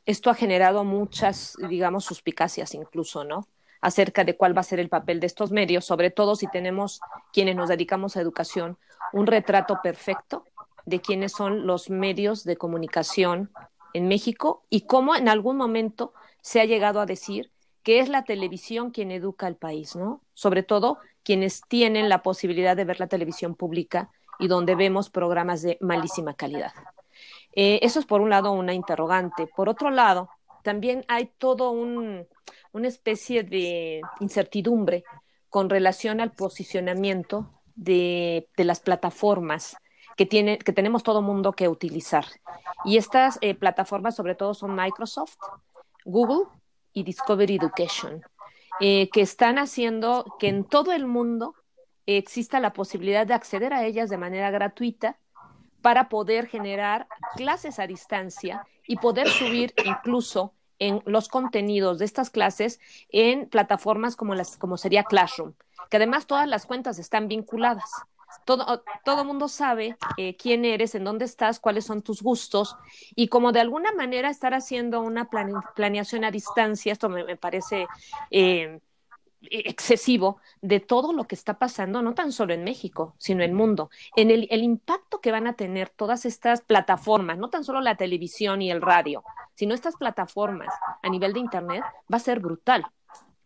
esto ha generado muchas, digamos, suspicacias incluso, ¿no? Acerca de cuál va a ser el papel de estos medios, sobre todo si tenemos quienes nos dedicamos a educación, un retrato perfecto de quiénes son los medios de comunicación en México y cómo en algún momento se ha llegado a decir que es la televisión quien educa al país, ¿no? Sobre todo quienes tienen la posibilidad de ver la televisión pública y donde vemos programas de malísima calidad. Eh, eso es por un lado una interrogante. Por otro lado, también hay todo un, una especie de incertidumbre con relación al posicionamiento de, de las plataformas que, tiene, que tenemos todo mundo que utilizar. Y estas eh, plataformas sobre todo son Microsoft, Google y Discovery Education, eh, que están haciendo que en todo el mundo exista la posibilidad de acceder a ellas de manera gratuita para poder generar clases a distancia y poder subir incluso en los contenidos de estas clases en plataformas como las como sería Classroom, que además todas las cuentas están vinculadas. Todo, todo mundo sabe eh, quién eres, en dónde estás, cuáles son tus gustos y como de alguna manera estar haciendo una planeación a distancia, esto me, parece eh, excesivo de todo lo que está pasando, no tan solo en México, sino en el mundo, en el, el, impacto que van a tener todas estas plataformas, no tan solo la televisión y el radio, sino estas plataformas a nivel de Internet, va a ser brutal.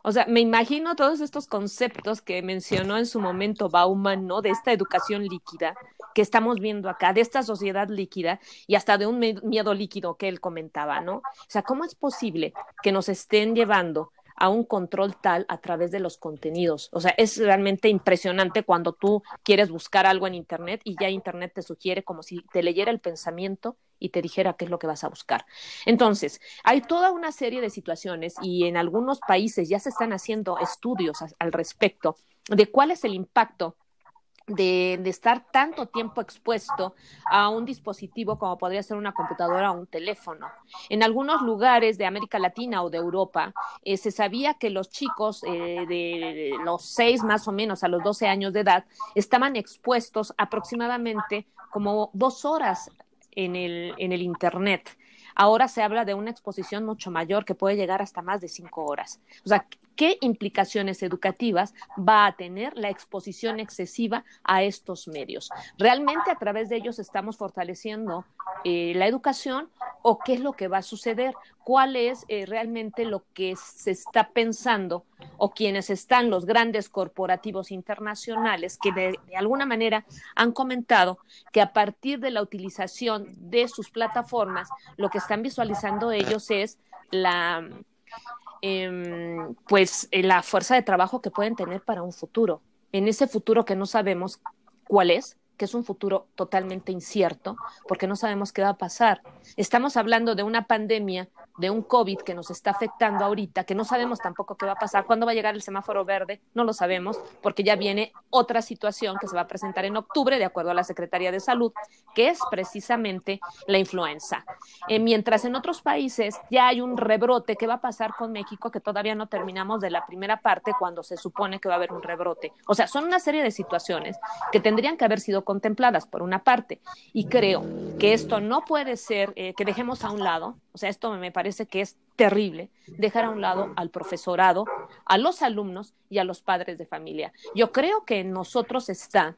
O sea, me imagino todos estos conceptos que mencionó en su momento Bauman, ¿no? De esta educación líquida que estamos viendo acá, de esta sociedad líquida y hasta de un miedo líquido que él comentaba, ¿no? O sea, ¿cómo es posible que nos estén llevando a un control tal a través de los contenidos. O sea, es realmente impresionante cuando tú quieres buscar algo en Internet y ya Internet te sugiere como si te leyera el pensamiento y te dijera qué es lo que vas a buscar. Entonces, hay toda una serie de situaciones y en algunos países ya se están haciendo estudios al respecto de cuál es el impacto de, estar tanto tiempo expuesto a un dispositivo como podría ser una computadora o un teléfono. En algunos lugares de América Latina o de Europa eh, se sabía que los chicos eh, de los seis más o menos a los 12 años de edad estaban expuestos aproximadamente como dos horas en el, en el Internet. Ahora se habla de una exposición mucho mayor que puede llegar hasta más de cinco horas. O sea, ¿qué implicaciones educativas va a tener la exposición excesiva a estos medios? ¿Realmente a través de ellos estamos fortaleciendo eh, la educación o qué es lo que va a suceder? ¿Cuál es eh, realmente lo que se está pensando o quienes están los grandes corporativos internacionales que de, alguna manera han comentado que a partir de la utilización de sus plataformas, lo que están visualizando ellos es la em, pues eh, la fuerza de trabajo que pueden tener para un futuro. En ese futuro que no sabemos cuál es, que es un futuro totalmente incierto, porque no sabemos qué va a pasar. Estamos hablando de una pandemia de un COVID que nos está afectando ahorita, que no sabemos tampoco qué va a pasar, cuándo va a llegar el semáforo verde, no lo sabemos, porque ya viene otra situación que se va a presentar en octubre, de acuerdo a la Secretaría de Salud, que es precisamente la influenza. Eh, mientras en otros países ya hay un rebrote, ¿qué va a pasar con México? Que todavía no terminamos de la primera parte cuando se supone que va a haber un rebrote. O sea, son una serie de situaciones que tendrían que haber sido contempladas por una parte. Y creo que esto no puede ser eh, que dejemos a un lado, o sea, esto me parece que es terrible, dejar a un lado al profesorado, a los alumnos y a los padres de familia. Yo creo que en nosotros está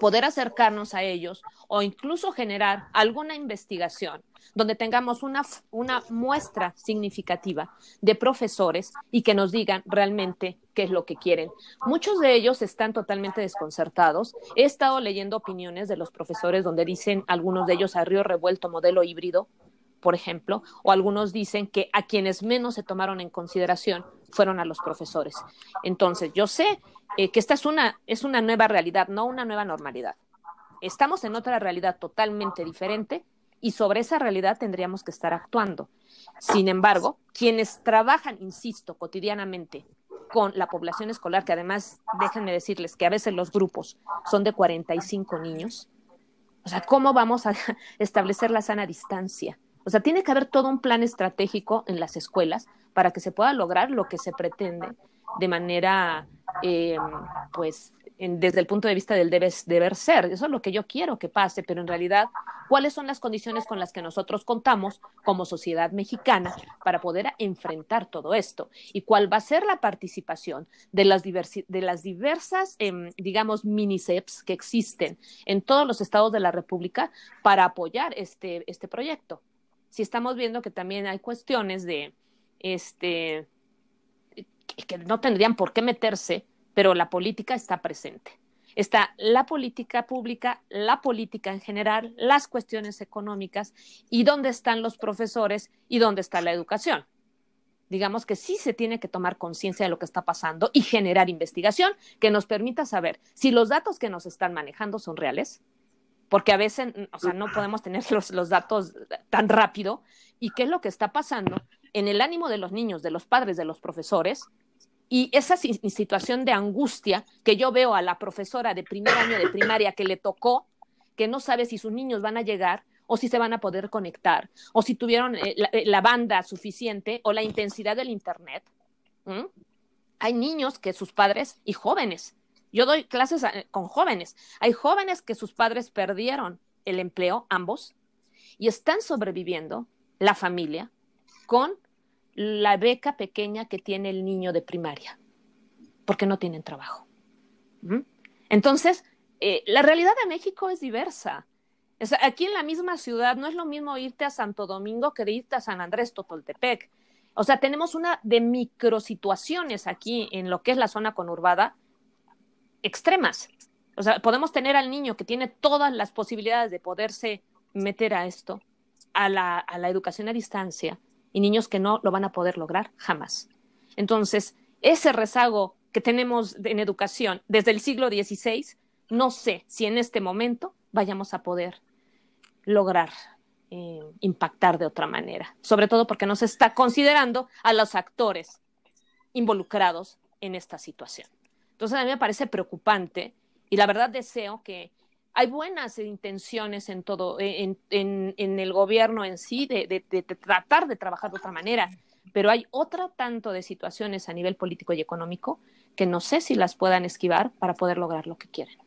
poder acercarnos a ellos o incluso generar alguna investigación donde tengamos una, una muestra significativa de profesores y que nos digan realmente qué es lo que quieren. Muchos de ellos están totalmente desconcertados. He estado leyendo opiniones de los profesores donde dicen algunos de ellos a río revuelto modelo híbrido, por ejemplo, o algunos dicen que a quienes menos se tomaron en consideración fueron a los profesores. Entonces, yo sé eh, que esta es una, es una nueva realidad, no una nueva normalidad. Estamos en otra realidad totalmente diferente y sobre esa realidad tendríamos que estar actuando. Sin embargo, quienes trabajan, insisto, cotidianamente con la población escolar, que además, déjenme decirles que a veces los grupos son de 45 niños, o sea, ¿cómo vamos a establecer la sana distancia? O sea, tiene que haber todo un plan estratégico en las escuelas para que se pueda lograr lo que se pretende de manera, eh, pues, desde el punto de vista del deber ser. Eso es lo que yo quiero que pase, pero en realidad, ¿cuáles son las condiciones con las que nosotros contamos como sociedad mexicana para poder enfrentar todo esto? ¿Y cuál va a ser la participación de las, de las diversas, eh, digamos, miniceps que existen en todos los estados de la República para apoyar este, este proyecto? Si estamos viendo que también hay cuestiones de, este, que no tendrían por qué meterse, pero la política está presente. Está la política pública, la política en general, las cuestiones económicas y dónde están los profesores y dónde está la educación. Digamos que sí se tiene que tomar conciencia de lo que está pasando y generar investigación que nos permita saber si los datos que nos están manejando son reales, porque a veces, o sea, no podemos tener los, datos tan rápido. ¿Y qué es lo que está pasando en el ánimo de los niños, de los padres, de los profesores? Y esa situación de angustia que yo veo a la profesora de primer año de primaria que le tocó, que no sabe si sus niños van a llegar o si se van a poder conectar, o si tuvieron eh, eh, la, banda suficiente o la intensidad del Internet. Hay niños que sus padres y jóvenes yo doy clases con jóvenes. Hay jóvenes que sus padres perdieron el empleo, ambos, y están sobreviviendo, la familia, con la beca pequeña que tiene el niño de primaria, porque no tienen trabajo. Entonces, eh, la realidad de México es diversa. aquí en la misma ciudad no es lo mismo irte a Santo Domingo que irte a San Andrés Totoltepec. O sea, tenemos una de microsituaciones aquí en lo que es la zona conurbada extremas. O sea, podemos tener al niño que tiene todas las posibilidades de poderse meter a esto, a la, a la educación a distancia, y niños que no lo van a poder lograr jamás. Entonces, ese rezago que tenemos en educación desde el siglo XVI, no sé si en este momento vayamos a poder lograr eh, impactar de otra manera, sobre todo porque no se está considerando a los actores involucrados en esta situación. Entonces, a mí me parece preocupante y la verdad deseo que hay buenas intenciones en todo, en, el gobierno en sí, de, tratar de trabajar de otra manera, pero hay otra tanto de situaciones a nivel político y económico que no sé si las puedan esquivar para poder lograr lo que quieren.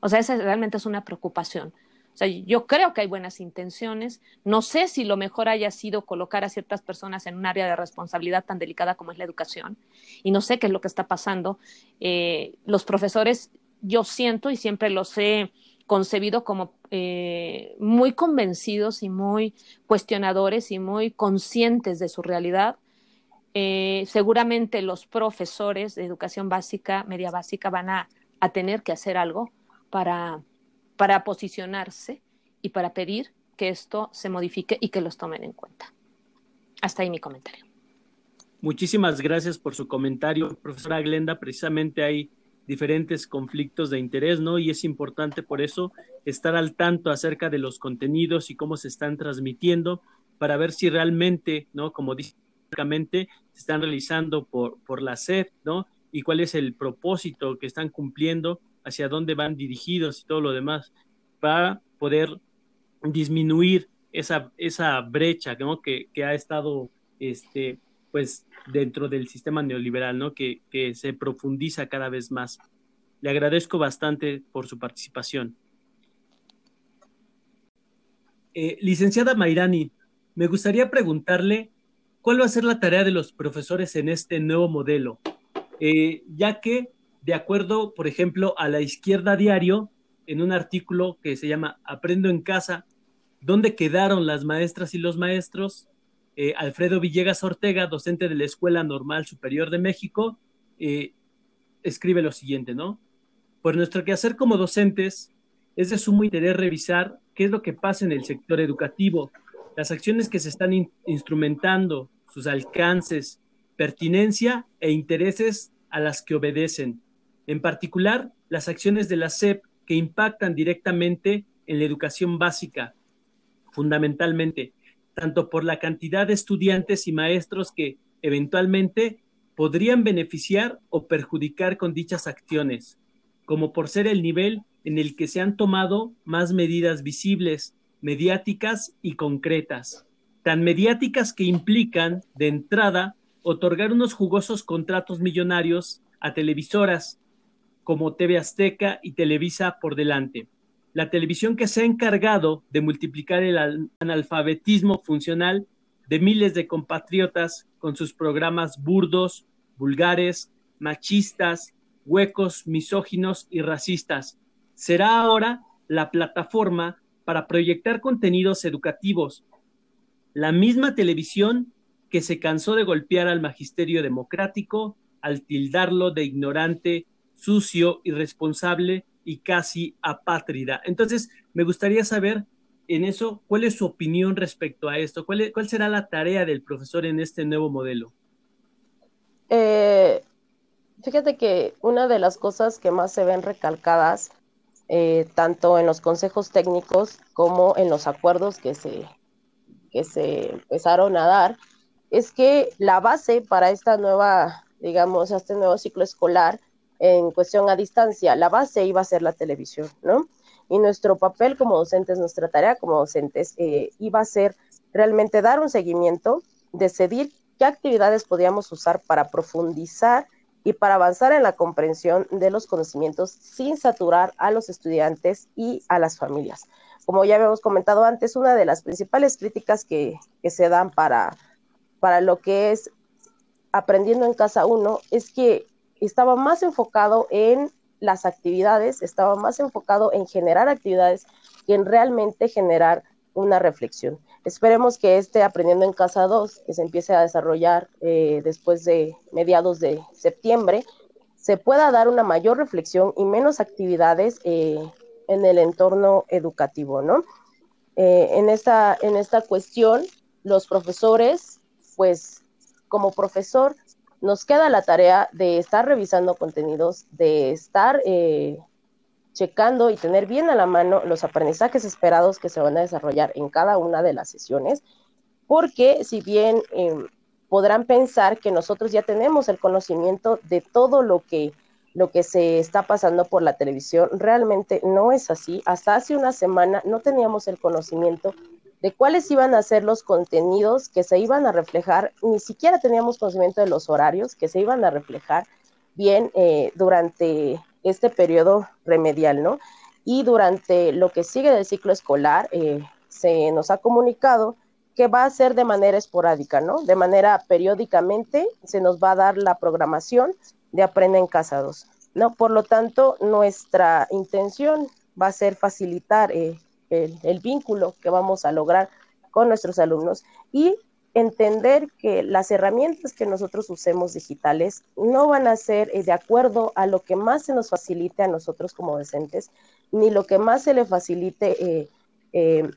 O sea, esa realmente es una preocupación. O sea, yo creo que hay buenas intenciones. No sé si lo mejor haya sido colocar a ciertas personas en un área de responsabilidad tan delicada como es la educación. Y no sé qué es lo que está pasando. Eh, los profesores, yo siento y siempre los he concebido como eh, muy convencidos y muy cuestionadores y muy conscientes de su realidad. Eh, seguramente los profesores de educación básica, media básica, van a, tener que hacer algo para, para posicionarse y para pedir que esto se modifique y que los tomen en cuenta. Hasta ahí mi comentario. Muchísimas gracias por su comentario, profesora Glenda. Precisamente hay diferentes conflictos de interés, ¿no? Y es importante por eso estar al tanto acerca de los contenidos y cómo se están transmitiendo para ver si realmente, ¿no? Como dice se están realizando por, por la SED, ¿no? Y cuál es el propósito que están cumpliendo, hacia dónde van dirigidos y todo lo demás, para poder disminuir esa, esa brecha, ¿no? Que, que ha estado, este, pues dentro del sistema neoliberal, ¿no? Que, se profundiza cada vez más. Le agradezco bastante por su participación. Eh, licenciada Mairani, me gustaría preguntarle cuál va a ser la tarea de los profesores en este nuevo modelo, eh, ya que, de acuerdo, por ejemplo, a la izquierda diario, en un artículo que se llama Aprendo en casa, ¿dónde quedaron las maestras y los maestros? Eh, Alfredo Villegas Ortega, docente de la Escuela Normal Superior de México, eh, escribe lo siguiente, ¿no? Por nuestro quehacer como docentes, es de sumo interés revisar qué es lo que pasa en el sector educativo, las acciones que se están instrumentando, sus alcances, pertinencia e intereses a las que obedecen. En particular, las acciones de la SEP que impactan directamente en la educación básica, fundamentalmente, tanto por la cantidad de estudiantes y maestros que eventualmente podrían beneficiar o perjudicar con dichas acciones, como por ser el nivel en el que se han tomado más medidas visibles, mediáticas y concretas, tan mediáticas que implican, de entrada, otorgar unos jugosos contratos millonarios a televisoras como TV Azteca y Televisa por delante la televisión que se ha encargado de multiplicar el analfabetismo funcional de miles de compatriotas con sus programas burdos, vulgares, machistas, huecos, misóginos y racistas. Será ahora la plataforma para proyectar contenidos educativos. La misma televisión que se cansó de golpear al magisterio democrático al tildarlo de ignorante, sucio, irresponsable y casi apátrida. Entonces, me gustaría saber en eso, ¿cuál es su opinión respecto a esto? ¿Cuál, cuál será la tarea del profesor en este nuevo modelo? Eh, fíjate que una de las cosas que más se ven recalcadas, eh, tanto en los consejos técnicos como en los acuerdos que se, que se empezaron a dar, es que la base para esta nueva, digamos, este nuevo ciclo escolar en cuestión a distancia, la base iba a ser la televisión, ¿no? Y nuestro papel como docentes, nuestra tarea como docentes, eh, iba a ser realmente dar un seguimiento, decidir qué actividades podíamos usar para profundizar y para avanzar en la comprensión de los conocimientos sin saturar a los estudiantes y a las familias. Como ya habíamos comentado antes, una de las principales críticas que, que se dan para, para lo que es aprendiendo en casa uno es que estaba más enfocado en las actividades, estaba más enfocado en generar actividades que en realmente generar una reflexión. Esperemos que este Aprendiendo en Casa 2, que se empiece a desarrollar eh, después de mediados de septiembre, se pueda dar una mayor reflexión y menos actividades eh, en el entorno educativo, ¿no? Eh, en, esta, en esta cuestión, los profesores, pues como profesor, nos queda la tarea de estar revisando contenidos, de estar eh, checando y tener bien a la mano los aprendizajes esperados que se van a desarrollar en cada una de las sesiones, porque si bien em, podrán pensar que nosotros ya tenemos el conocimiento de todo lo que lo que se está pasando por la televisión. Realmente no es así. Hasta hace una semana no teníamos el conocimiento de cuáles iban a ser los contenidos que se iban a reflejar, ni siquiera teníamos conocimiento de los horarios que se iban a reflejar bien eh, durante este periodo remedial, ¿no? Y durante lo que sigue del ciclo escolar, eh, se nos ha comunicado que va a ser de manera esporádica, ¿no? De manera periódicamente se nos va a dar la programación de Aprenden Casados, ¿no? Por lo tanto, nuestra intención va a ser facilitar eh, el, vínculo que vamos a lograr con nuestros alumnos y entender que las herramientas que nosotros usemos digitales no van a ser eh, de acuerdo a lo que más se nos facilite a nosotros como docentes, ni lo que más se le facilite eh,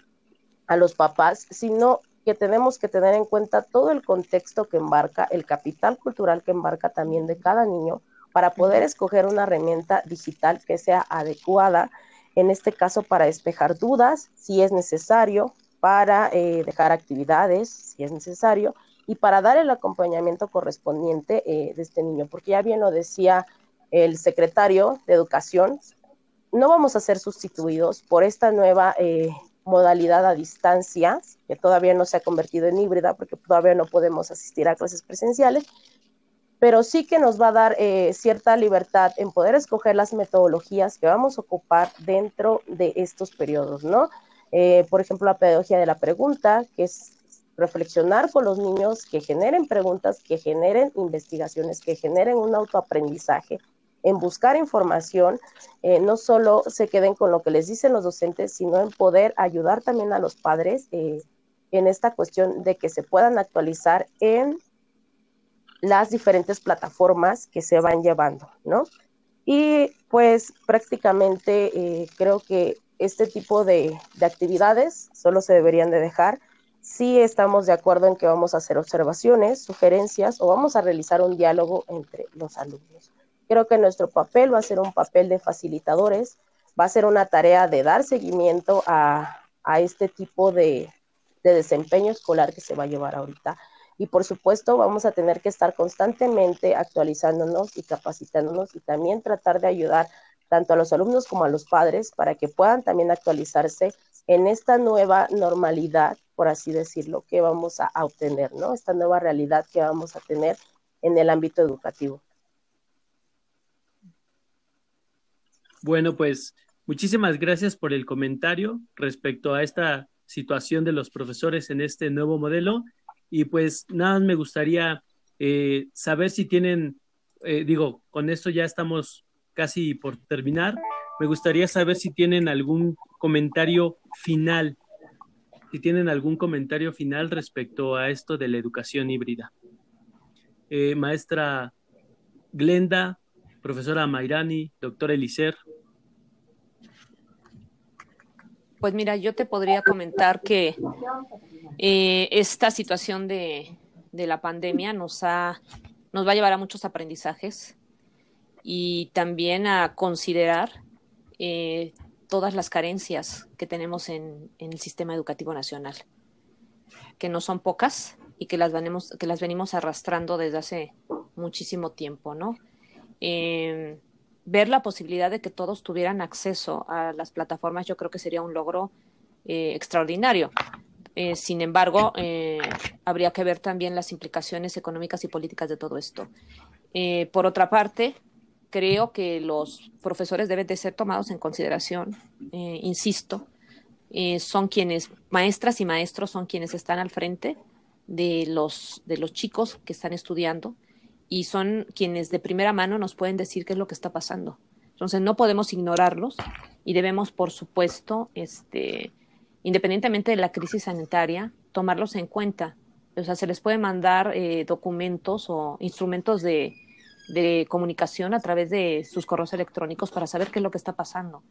a los papás, sino que tenemos que tener en cuenta todo el contexto que embarca, el capital cultural que embarca también de cada niño, para poder escoger una herramienta digital que sea adecuada, en este caso para despejar dudas, si es necesario, para eh, dejar actividades, si es necesario, y para dar el acompañamiento correspondiente eh, de este niño, porque ya bien lo decía el secretario de Educación, no vamos a ser sustituidos por esta nueva eh, modalidad a distancia, que todavía no se ha convertido en híbrida porque todavía no podemos asistir a clases presenciales, pero sí que nos va a dar eh, cierta libertad en poder escoger las metodologías que vamos a ocupar dentro de estos periodos, ¿no? Eh, por ejemplo, la pedagogía de la pregunta, que es reflexionar con los niños, que generen preguntas, que generen investigaciones, que generen un autoaprendizaje, en buscar información, eh, no solo se queden con lo que les dicen los docentes, sino en poder ayudar también a los padres en esta cuestión de que se puedan actualizar en las diferentes plataformas que se van llevando, ¿no? Y pues prácticamente eh, creo que este tipo de, de actividades solo se deberían de dejar si estamos de acuerdo en que vamos a hacer observaciones, sugerencias o vamos a realizar un diálogo entre los alumnos. Creo que nuestro papel va a ser un papel de facilitadores, va a ser una tarea de dar seguimiento a, este tipo de, desempeño escolar que se va a llevar ahorita. Y por supuesto vamos a tener que estar constantemente actualizándonos y capacitándonos y también tratar de ayudar tanto a los alumnos como a los padres para que puedan también actualizarse en esta nueva normalidad, por así decirlo, que vamos a obtener, ¿no? Esta nueva realidad que vamos a tener en el ámbito educativo. Bueno, pues muchísimas gracias por el comentario respecto a esta situación de los profesores en este nuevo modelo. Y pues nada, me gustaría eh, saber si tienen, eh, digo, con esto ya estamos casi por terminar. Me gustaría saber si tienen algún comentario final, si tienen algún comentario final respecto a esto de la educación híbrida. Eh, maestra Glenda, profesora Mairani, doctora Elicer. Pues mira, yo te podría comentar que eh, esta situación de, la pandemia nos, ha, nos va a llevar a muchos aprendizajes y también a considerar eh, todas las carencias que tenemos en, el sistema educativo nacional, que no son pocas y que las, venimos, que las venimos arrastrando desde hace muchísimo tiempo, ¿no? Eh, ver la posibilidad de que todos tuvieran acceso a las plataformas, yo creo que sería un logro eh, extraordinario. Eh, sin embargo, eh, habría que ver también las implicaciones económicas y políticas de todo esto. por otra parte, creo que los profesores deben de ser tomados en consideración, insisto, son quienes, maestras y maestros son quienes están al frente de los, de los chicos que están estudiando y son quienes de primera mano nos pueden decir qué es lo que está pasando. Entonces no podemos ignorarlos y debemos, por supuesto, este, independientemente de la crisis sanitaria, tomarlos en cuenta. O sea, se les puede mandar eh, documentos o instrumentos de, de, comunicación a través de sus correos electrónicos para saber qué es lo que está pasando.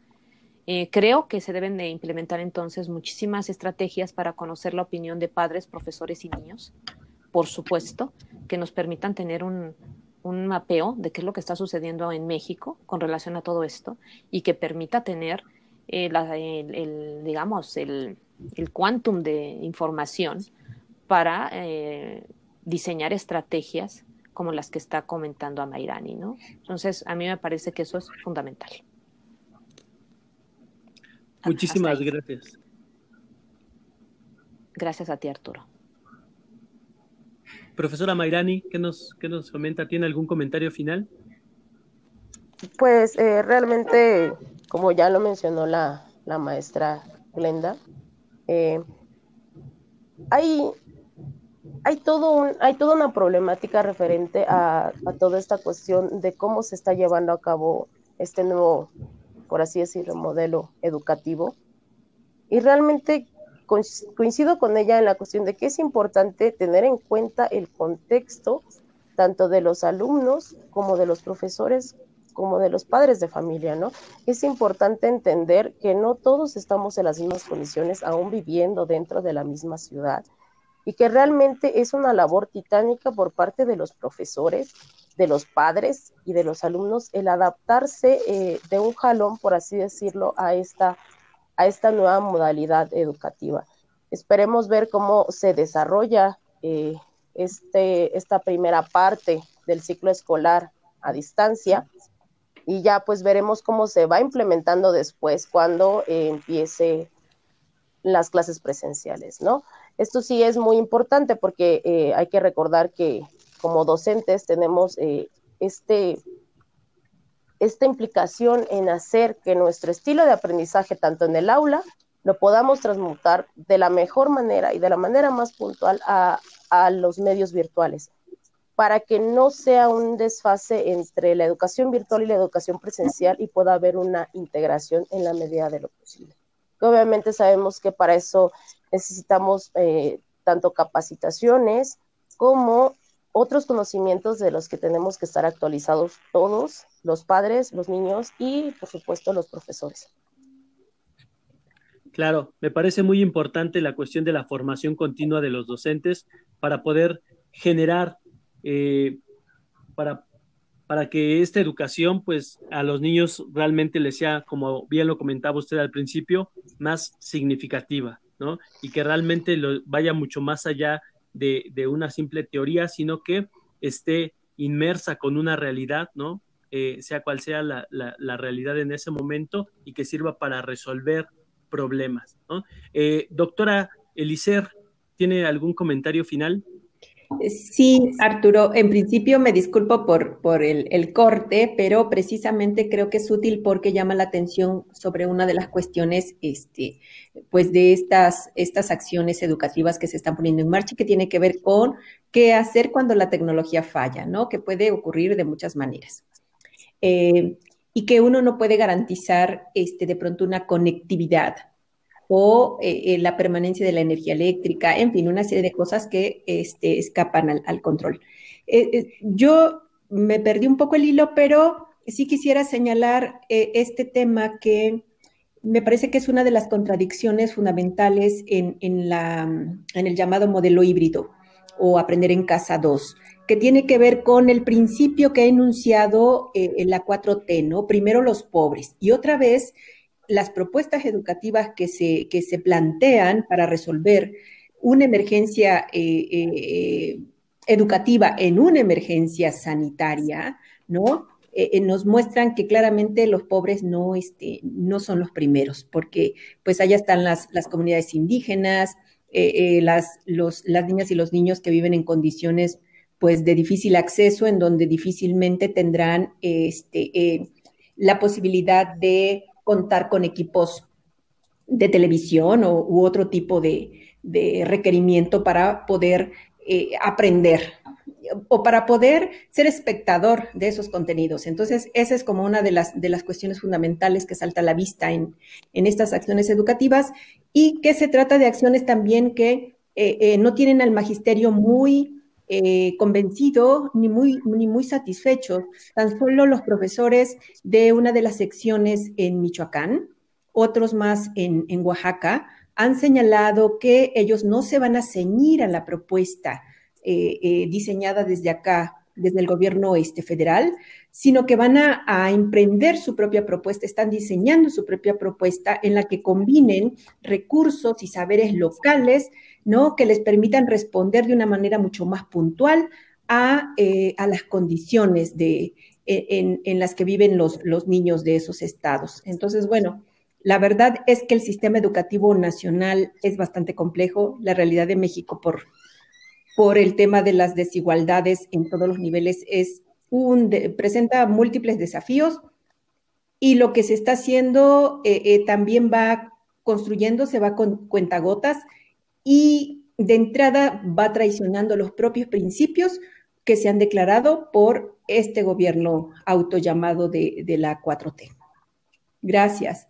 Eh, creo que se deben de implementar entonces muchísimas estrategias para conocer la opinión de padres, profesores y niños, por supuesto, que nos permitan tener un, un mapeo de qué es lo que está sucediendo en México con relación a todo esto y que permita tener eh, el, digamos, el, el quantum de información para eh, diseñar estrategias como las que está comentando a Mairani, ¿no? Entonces, a mí me parece que eso es fundamental. Muchísimas gracias. Gracias a ti, Arturo. Profesora Mairani, ¿qué nos, qué nos comenta? ¿Tiene algún comentario final? Pues eh, realmente, como ya lo mencionó la, maestra Glenda, eh, hay, hay, todo un, hay toda una problemática referente a, a, toda esta cuestión de cómo se está llevando a cabo este nuevo, por así decirlo, modelo educativo. Y realmente coincido con ella en la cuestión de que es importante tener en cuenta el contexto tanto de los alumnos como de los profesores como de los padres de familia, ¿no? Es importante entender que no todos estamos en las mismas condiciones, aún viviendo dentro de la misma ciudad, y que realmente es una labor titánica por parte de los profesores, de los padres y de los alumnos el adaptarse eh, de un jalón, por así decirlo, a esta a esta nueva modalidad educativa. Esperemos ver cómo se desarrolla eh, este, esta primera parte del ciclo escolar a distancia y ya pues veremos cómo se va implementando después cuando eh, empiece las clases presenciales, ¿no? Esto sí es muy importante porque eh, hay que recordar que como docentes tenemos este esta implicación en hacer que nuestro estilo de aprendizaje, tanto en el aula, lo podamos transmutar de la mejor manera y de la manera más puntual a, los medios virtuales, para que no sea un desfase entre la educación virtual y la educación presencial y pueda haber una integración en la medida de lo posible. obviamente sabemos que para eso necesitamos eh, tanto capacitaciones como otros conocimientos de los que tenemos que estar actualizados todos, los padres, los niños y, por supuesto, los profesores. Claro, me parece muy importante la cuestión de la formación continua de los docentes para poder generar, eh, para, para que esta educación, pues a los niños realmente les sea, como bien lo comentaba usted al principio, más significativa, ¿no? Y que realmente lo, vaya mucho más allá de, una simple teoría, sino que esté inmersa con una realidad, ¿no? Eh, sea cual sea la, la, realidad en ese momento y que sirva para resolver problemas. Eh, doctora Elicer, ¿tiene algún comentario final? Sí, Arturo, en principio me disculpo por, el, corte, pero precisamente creo que es útil porque llama la atención sobre una de las cuestiones, este, pues de estas, estas acciones educativas que se están poniendo en marcha y que tiene que ver con qué hacer cuando la tecnología falla, ¿no? Que puede ocurrir de muchas maneras. Eh, y que uno no puede garantizar este, de pronto una conectividad o eh, eh, la permanencia de la energía eléctrica, en fin, una serie de cosas que este, escapan al, control. Eh, yo me perdí un poco el hilo, pero sí quisiera señalar este tema que me parece que es una de las contradicciones fundamentales en, la, en el llamado modelo híbrido o aprender en casa 2 que tiene que ver con el principio que ha enunciado en la 4T, ¿no? Primero los pobres y otra vez las propuestas educativas que se, que se plantean para resolver una emergencia eh, eh, educativa en una emergencia sanitaria, ¿no? Eh, nos muestran que claramente los pobres no, este, no son los primeros, porque pues allá están las, las comunidades indígenas, las, los, las niñas y los niños que viven en condiciones pues de difícil acceso, en donde difícilmente tendrán este, la posibilidad de contar con equipos de televisión o, u otro tipo de, requerimiento para poder eh, aprender o para poder ser espectador de esos contenidos. Entonces, esa es como una de las, de las cuestiones fundamentales que salta a la vista en, en estas acciones educativas y que se trata de acciones también que eh, eh, no tienen al magisterio muy eh, convencido ni muy, ni muy satisfecho. Tan solo los profesores de una de las secciones en Michoacán, otros más en, en Oaxaca, han señalado que ellos no se van a ceñir a la propuesta eh, eh, diseñada desde acá, desde el gobierno este, federal, sino que van a, emprender su propia propuesta, están diseñando su propia propuesta en la que combinen recursos y saberes locales, ¿no? Que les permitan responder de una manera mucho más puntual a, eh, a las condiciones de, en, en, las que viven los, los niños de esos estados. Entonces, bueno, la verdad es que el sistema educativo nacional es bastante complejo. La realidad de México, por por el tema de las desigualdades en todos los niveles, es presenta múltiples desafíos y lo que se está haciendo eh, eh, también va construyendo, se va con cuentagotas y de entrada va traicionando los propios principios que se han declarado por este gobierno autollamado de, de la 4T. Gracias.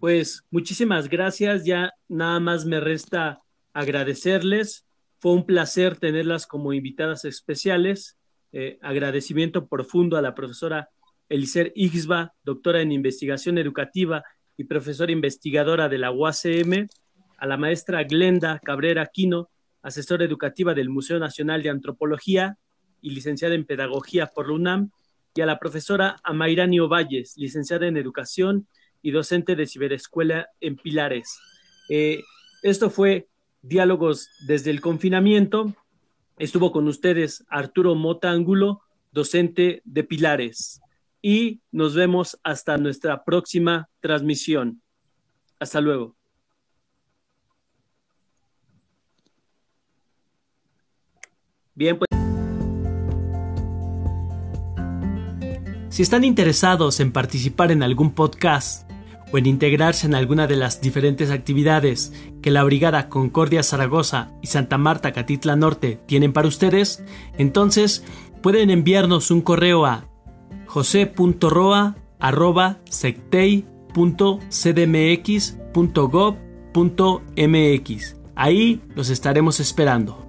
Pues muchísimas gracias. Ya nada más me resta agradecerles. Fue un placer tenerlas como invitadas especiales. Eh, agradecimiento profundo a la profesora Elicer Ixba, doctora en investigación educativa y profesora investigadora de la UACM, a la maestra Glenda Cabrera Quino, asesora educativa del Museo Nacional de Antropología y licenciada en Pedagogía por la UNAM, y a la profesora Amairani Valles, licenciada en Educación y docente de Ciberescuela en Pilares. Eh, esto fue Diálogos desde el confinamiento. Estuvo con ustedes Arturo Mota Ángulo, docente de Pilares. Y nos vemos hasta nuestra próxima transmisión. Hasta luego. Bien, pues. Si están interesados en participar en algún podcast, o en integrarse en alguna de las diferentes actividades que la Brigada Concordia Zaragoza y Santa Marta Catitla Norte tienen para ustedes, entonces pueden enviarnos un correo a jose.roa.sectei.cdmx.gov.mx. Ahí los estaremos esperando.